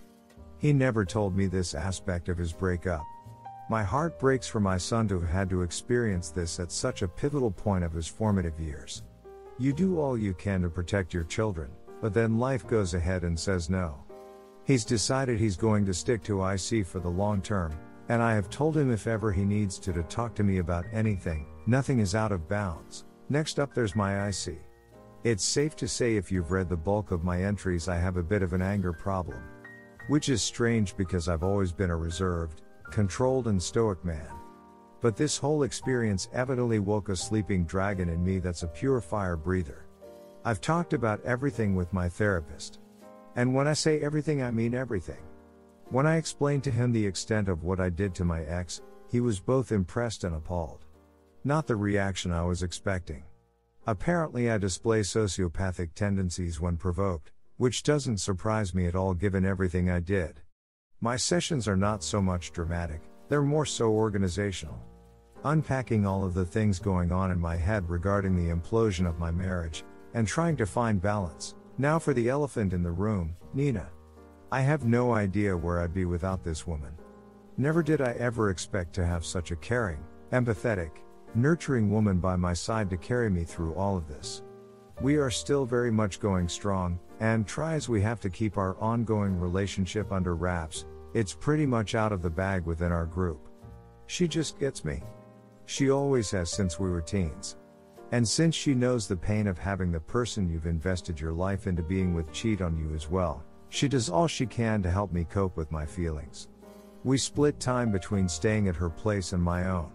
He never told me this aspect of his breakup, my heart breaks for my son to have had to experience this at such a pivotal point of his formative years. You do all you can to protect your children, but then life goes ahead and says no. He's decided he's going to stick to IC for the long term, and I have told him if ever he needs to to talk to me about anything, nothing is out of bounds. Next up there's my IC. It's safe to say if you've read the bulk of my entries I have a bit of an anger problem. Which is strange because I've always been a reserved, controlled and stoic man. But this whole experience evidently woke a sleeping dragon in me that's a pure fire breather. I've talked about everything with my therapist. And when I say everything, I mean everything. When I explained to him the extent of what I did to my ex, he was both impressed and appalled. Not the reaction I was expecting. Apparently, I display sociopathic tendencies when provoked, which doesn't surprise me at all given everything I did. My sessions are not so much dramatic, they're more so organizational. Unpacking all of the things going on in my head regarding the implosion of my marriage, and trying to find balance, Now for the elephant in the room, Nina. I have no idea where I'd be without this woman. Never did I ever expect to have such a caring, empathetic, nurturing woman by my side to carry me through all of this. We are still very much going strong, and try as we have to keep our ongoing relationship under wraps, it's pretty much out of the bag within our group. She just gets me. She always has since we were teens. And since she knows the pain of having the person you've invested your life into being with cheat on you as well, she does all she can to help me cope with my feelings. We split time between staying at her place and my own.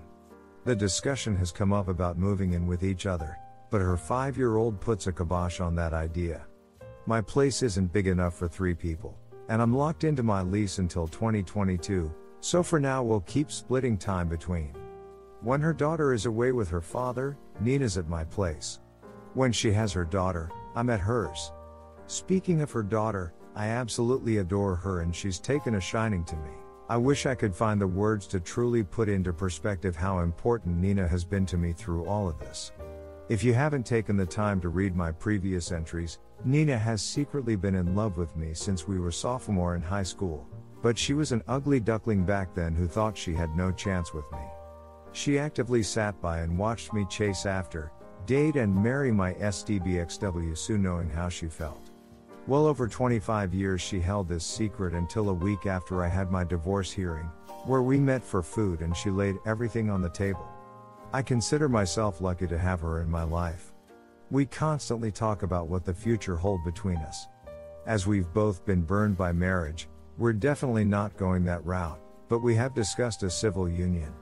The discussion has come up about moving in with each other, but her five year old puts a kibosh on that idea. My place isn't big enough for three people, and I'm locked into my lease until 2022, so for now we'll keep splitting time between. When her daughter is away with her father, Nina's at my place. When she has her daughter, I'm at hers. Speaking of her daughter, I absolutely adore her and she's taken a shining to me. I wish I could find the words to truly put into perspective how important Nina has been to me through all of this. If you haven't taken the time to read my previous entries, Nina has secretly been in love with me since we were sophomore in high school, but she was an ugly duckling back then who thought she had no chance with me. She actively sat by and watched me chase after, date and marry my STBXW Sue knowing how she felt. Well over 25 years she held this secret until a week after I had my divorce hearing, where we met for food and she laid everything on the table. I consider myself lucky to have her in my life. We constantly talk about what the future hold between us. As we've both been burned by marriage, we're definitely not going that route, but we have discussed a civil union.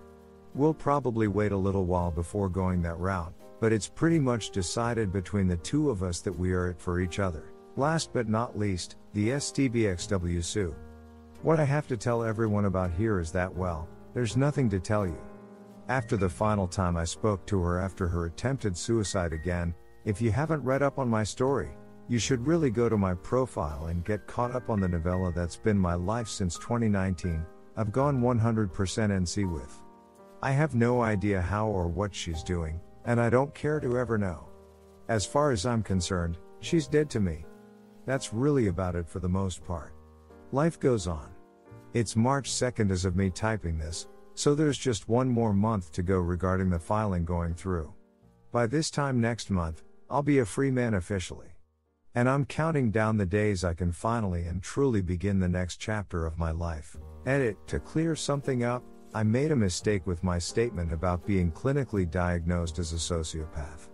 We'll probably wait a little while before going that route, but it's pretty much decided between the two of us that we are it for each other. Last but not least, the STBXW Sue. What I have to tell everyone about here is that well, there's nothing to tell you. After the final time I spoke to her after her attempted suicide again, if you haven't read up on my story, you should really go to my profile and get caught up on the novella that's been my life since 2019. I've gone 100% NC with. I have no idea how or what she's doing, and I don't care to ever know. As far as I'm concerned, she's dead to me. That's really about it for the most part. Life goes on. It's March 2nd as of me typing this, so there's just one more month to go regarding the filing going through. By this time next month, I'll be a free man officially. And I'm counting down the days I can finally and truly begin the next chapter of my life. Edit To clear something up, I made a mistake with my statement about being clinically diagnosed as a sociopath.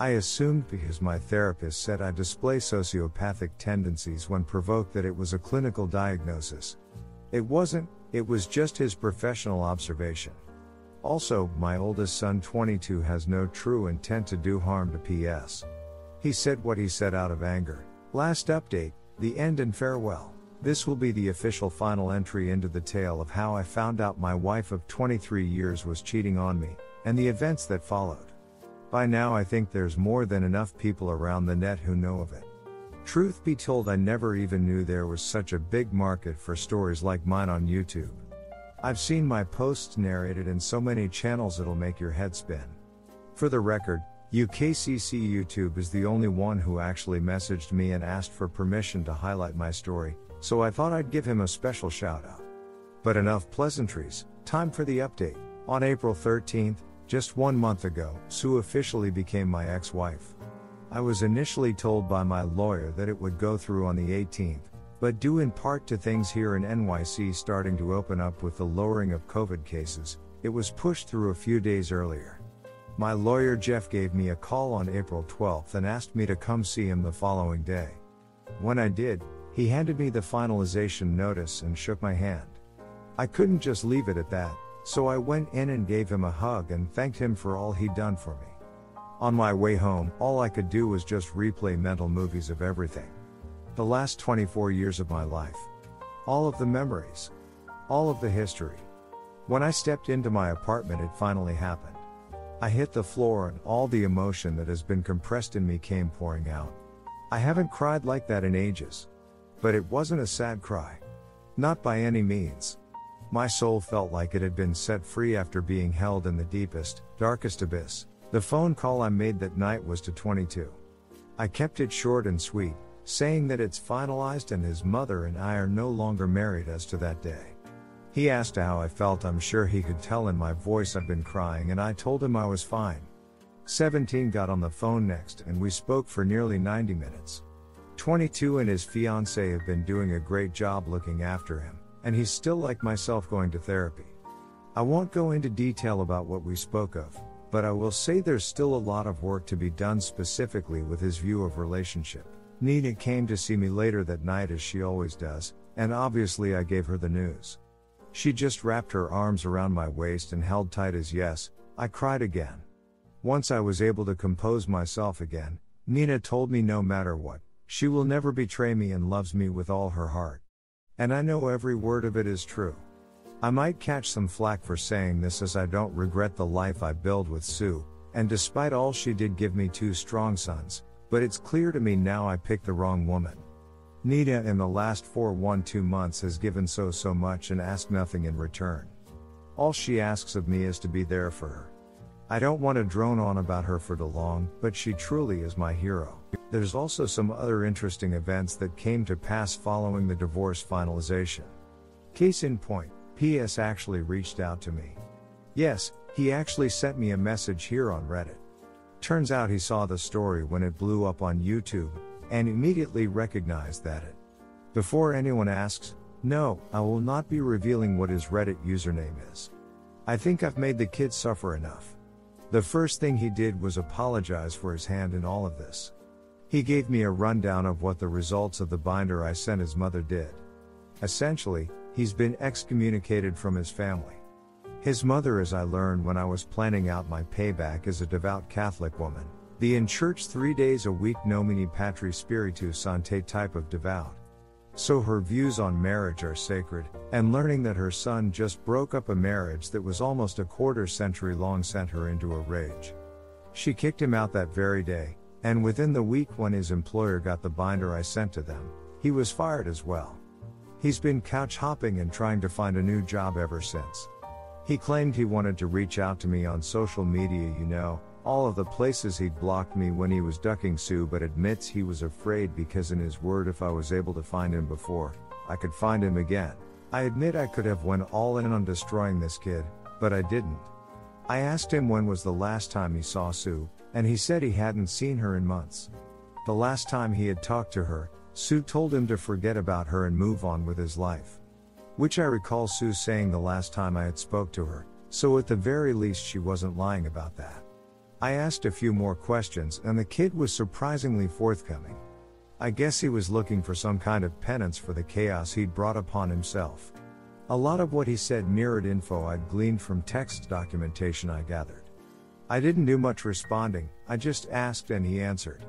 I assumed because my therapist said I display sociopathic tendencies when provoked that it was a clinical diagnosis. It wasn't, it was just his professional observation. Also, my oldest son 22 has no true intent to do harm to PS. He said what he said out of anger. Last update, the end and farewell. This will be the official final entry into the tale of how I found out my wife of 23 years was cheating on me, and the events that followed. By now, I think there's more than enough people around the net who know of it. Truth be told, I never even knew there was such a big market for stories like mine on YouTube. I've seen my posts narrated in so many channels it'll make your head spin. For the record, UKCC YouTube is the only one who actually messaged me and asked for permission to highlight my story, so I thought I'd give him a special shout out. But enough pleasantries, time for the update. On April 13th, just one month ago, Sue officially became my ex wife. I was initially told by my lawyer that it would go through on the 18th, but due in part to things here in NYC starting to open up with the lowering of COVID cases, it was pushed through a few days earlier. My lawyer Jeff gave me a call on April 12th and asked me to come see him the following day. When I did, he handed me the finalization notice and shook my hand. I couldn't just leave it at that, so I went in and gave him a hug and thanked him for all he'd done for me. On my way home, all I could do was just replay mental movies of everything. The last 24 years of my life. All of the memories. All of the history. When I stepped into my apartment, it finally happened. I hit the floor and all the emotion that has been compressed in me came pouring out. I haven't cried like that in ages. But it wasn't a sad cry. Not by any means. My soul felt like it had been set free after being held in the deepest, darkest abyss. The phone call I made that night was to 22. I kept it short and sweet, saying that it's finalized and his mother and I are no longer married as to that day. He asked how I felt, I'm sure he could tell in my voice I've been crying, and I told him I was fine. 17 got on the phone next, and we spoke for nearly 90 minutes. 22 and his fiancee have been doing a great job looking after him, and he's still like myself going to therapy. I won't go into detail about what we spoke of, but I will say there's still a lot of work to be done specifically with his view of relationship. Nina came to see me later that night as she always does, and obviously I gave her the news. She just wrapped her arms around my waist and held tight as yes, I cried again. Once I was able to compose myself again, Nina told me no matter what, she will never betray me and loves me with all her heart. And I know every word of it is true. I might catch some flack for saying this as I don't regret the life I build with Sue, and despite all she did give me two strong sons, but it's clear to me now I picked the wrong woman. Nina in the last 412 months has given so so much and asked nothing in return. All she asks of me is to be there for her. I don't want to drone on about her for too long, but she truly is my hero. There's also some other interesting events that came to pass following the divorce finalization. Case in point, PS actually reached out to me. Yes, he actually sent me a message here on Reddit. Turns out he saw the story when it blew up on YouTube, and immediately recognized that it. Before anyone asks, no, I will not be revealing what his Reddit username is. I think I've made the kid suffer enough. The first thing he did was apologize for his hand in all of this. He gave me a rundown of what the results of the binder I sent his mother did. Essentially, he's been excommunicated from his family. His mother, as I learned when I was planning out my payback, is a devout Catholic woman. The in church three days a week nomini patri spiritus sancte type of devout. So her views on marriage are sacred, and learning that her son just broke up a marriage that was almost a quarter century long sent her into a rage. She kicked him out that very day, and within the week when his employer got the binder I sent to them, he was fired as well. He's been couch hopping and trying to find a new job ever since. He claimed he wanted to reach out to me on social media, you know, all of the places he'd blocked me when he was ducking Sue, but admits he was afraid because, in his word, if I was able to find him before, I could find him again. I admit I could have went all in on destroying this kid, but I didn't. I asked him when was the last time he saw Sue, and he said he hadn't seen her in months. The last time he had talked to her, Sue told him to forget about her and move on with his life. Which I recall Sue saying the last time I had spoke to her, so at the very least she wasn't lying about that. I asked a few more questions and the kid was surprisingly forthcoming. I guess he was looking for some kind of penance for the chaos he'd brought upon himself. A lot of what he said mirrored info I'd gleaned from text documentation I gathered. I didn't do much responding, I just asked and he answered.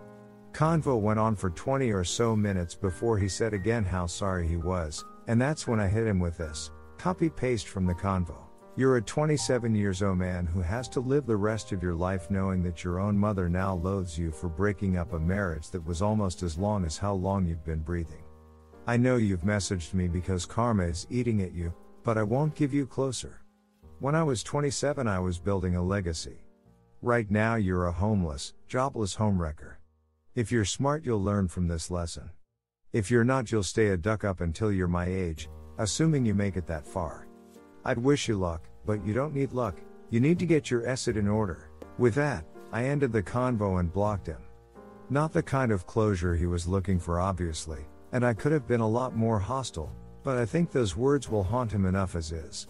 Convo went on for 20 or so minutes before he said again how sorry he was, and that's when I hit him with this copy paste from the convo. You're a 27 years old man who has to live the rest of your life knowing that your own mother now loathes you for breaking up a marriage that was almost as long as how long you've been breathing. I know you've messaged me because karma is eating at you, but I won't give you closer. When I was 27, I was building a legacy. Right now, you're a homeless, jobless homewrecker. If you're smart, you'll learn from this lesson. If you're not, you'll stay a duck up until you're my age, assuming you make it that far. I'd wish you luck, but you don't need luck, you need to get your asset in order. With that, I ended the convo and blocked him. Not the kind of closure he was looking for, obviously, and I could have been a lot more hostile, but I think those words will haunt him enough as is.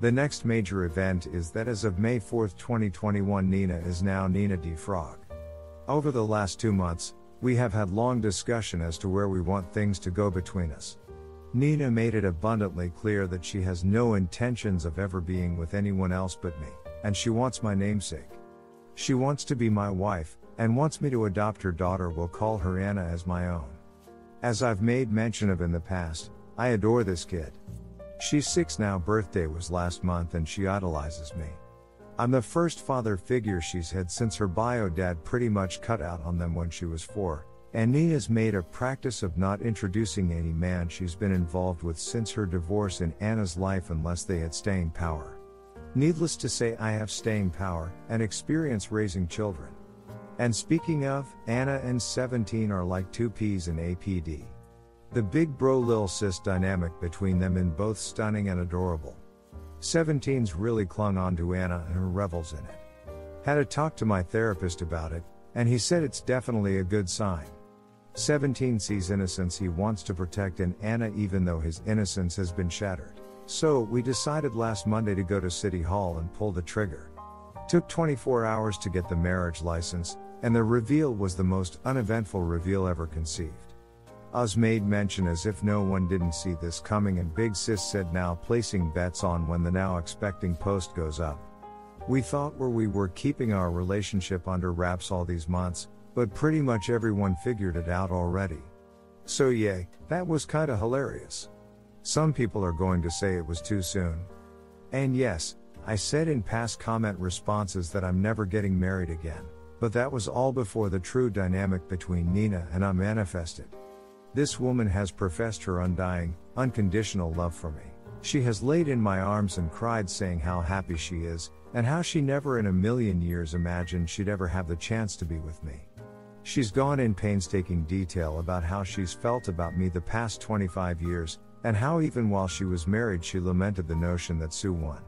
The next major event is that as of May 4, 2021, Nina is now Nina D. Frog. Over the last two months, we have had long discussion as to where we want things to go between us. Nina made it abundantly clear that she has no intentions of ever being with anyone else but me, and she wants my namesake. She wants to be my wife, and wants me to adopt her daughter, will call her Anna as my own. As I've made mention of in the past, I adore this kid. She's six now, birthday was last month, and she idolizes me. I'm the first father figure she's had since her bio dad pretty much cut out on them when she was four, and has made a practice of not introducing any man she's been involved with since her divorce in Anna's life unless they had staying power. Needless to say, I have staying power and experience raising children. And speaking of, Anna and 17 are like two peas in APD. The big bro lil sis dynamic between them in both stunning and adorable. 17's really clung on to Anna and her revels in it. Had a talk to my therapist about it, and he said it's definitely a good sign. 17 sees innocence he wants to protect in Anna even though his innocence has been shattered. So, we decided last Monday to go to City Hall and pull the trigger. Took 24 hours to get the marriage license, and the reveal was the most uneventful reveal ever conceived. Oz made mention as if no one didn't see this coming, and Big Sis said now placing bets on when the now expecting post goes up. We thought where we were keeping our relationship under wraps all these months, but pretty much everyone figured it out already. So, yay, that was kinda hilarious. Some people are going to say it was too soon. And yes, I said in past comment responses that I'm never getting married again. But that was all before the true dynamic between Nina and I manifested. This woman has professed her undying, unconditional love for me. She has laid in my arms and cried, saying how happy she is, and how she never in a million years imagined she'd ever have the chance to be with me. She's gone in painstaking detail about how she's felt about me the past 25 years, and how even while she was married, she lamented the notion that Sue won.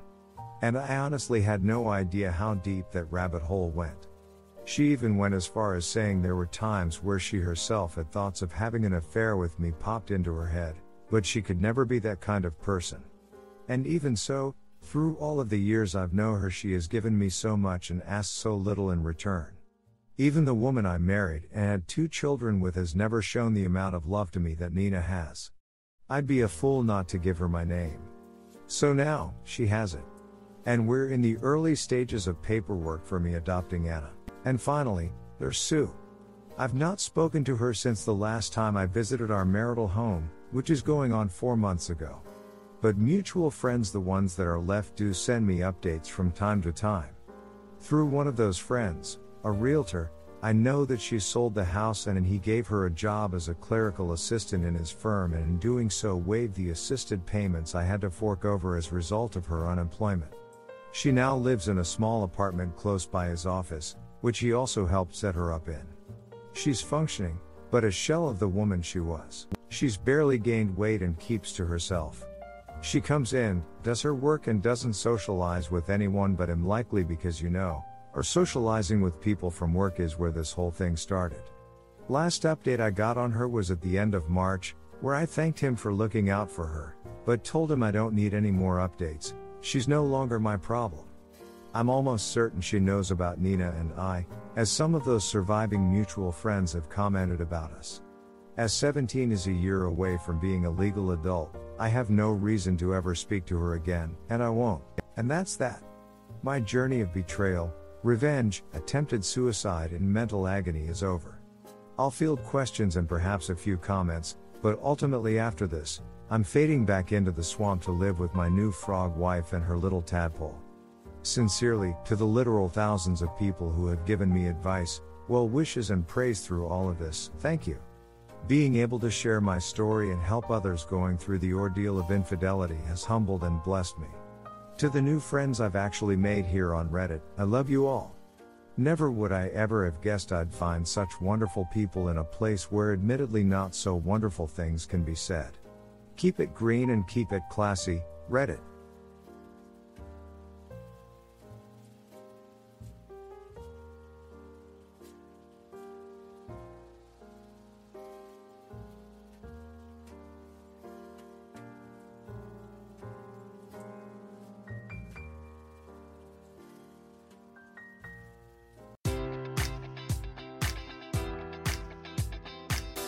And I honestly had no idea how deep that rabbit hole went. She even went as far as saying there were times where she herself had thoughts of having an affair with me popped into her head, but she could never be that kind of person. And even so, through all of the years I've known her, she has given me so much and asked so little in return. Even the woman I married and had two children with has never shown the amount of love to me that Nina has. I'd be a fool not to give her my name. So now, she has it. And we're in the early stages of paperwork for me adopting Anna. And finally, there's Sue. I've not spoken to her since the last time I visited our marital home, which is going on four months ago. But mutual friends, the ones that are left, do send me updates from time to time. Through one of those friends, a realtor, I know that she sold the house and and he gave her a job as a clerical assistant in his firm and in doing so waived the assisted payments I had to fork over as a result of her unemployment. She now lives in a small apartment close by his office, which he also helped set her up in. She's functioning, but a shell of the woman she was. She's barely gained weight and keeps to herself. She comes in, does her work, and doesn't socialize with anyone but him, likely because you know, or socializing with people from work is where this whole thing started. Last update I got on her was at the end of March, where I thanked him for looking out for her, but told him I don't need any more updates, she's no longer my problem. I'm almost certain she knows about Nina and I, as some of those surviving mutual friends have commented about us. As 17 is a year away from being a legal adult, I have no reason to ever speak to her again, and I won't. And that's that. My journey of betrayal, revenge, attempted suicide, and mental agony is over. I'll field questions and perhaps a few comments, but ultimately after this, I'm fading back into the swamp to live with my new frog wife and her little tadpole. Sincerely, to the literal thousands of people who have given me advice, well wishes, and praise through all of this, thank you. Being able to share my story and help others going through the ordeal of infidelity has humbled and blessed me. To the new friends I've actually made here on Reddit, I love you all. Never would I ever have guessed I'd find such wonderful people in a place where admittedly not so wonderful things can be said. Keep it green and keep it classy, Reddit.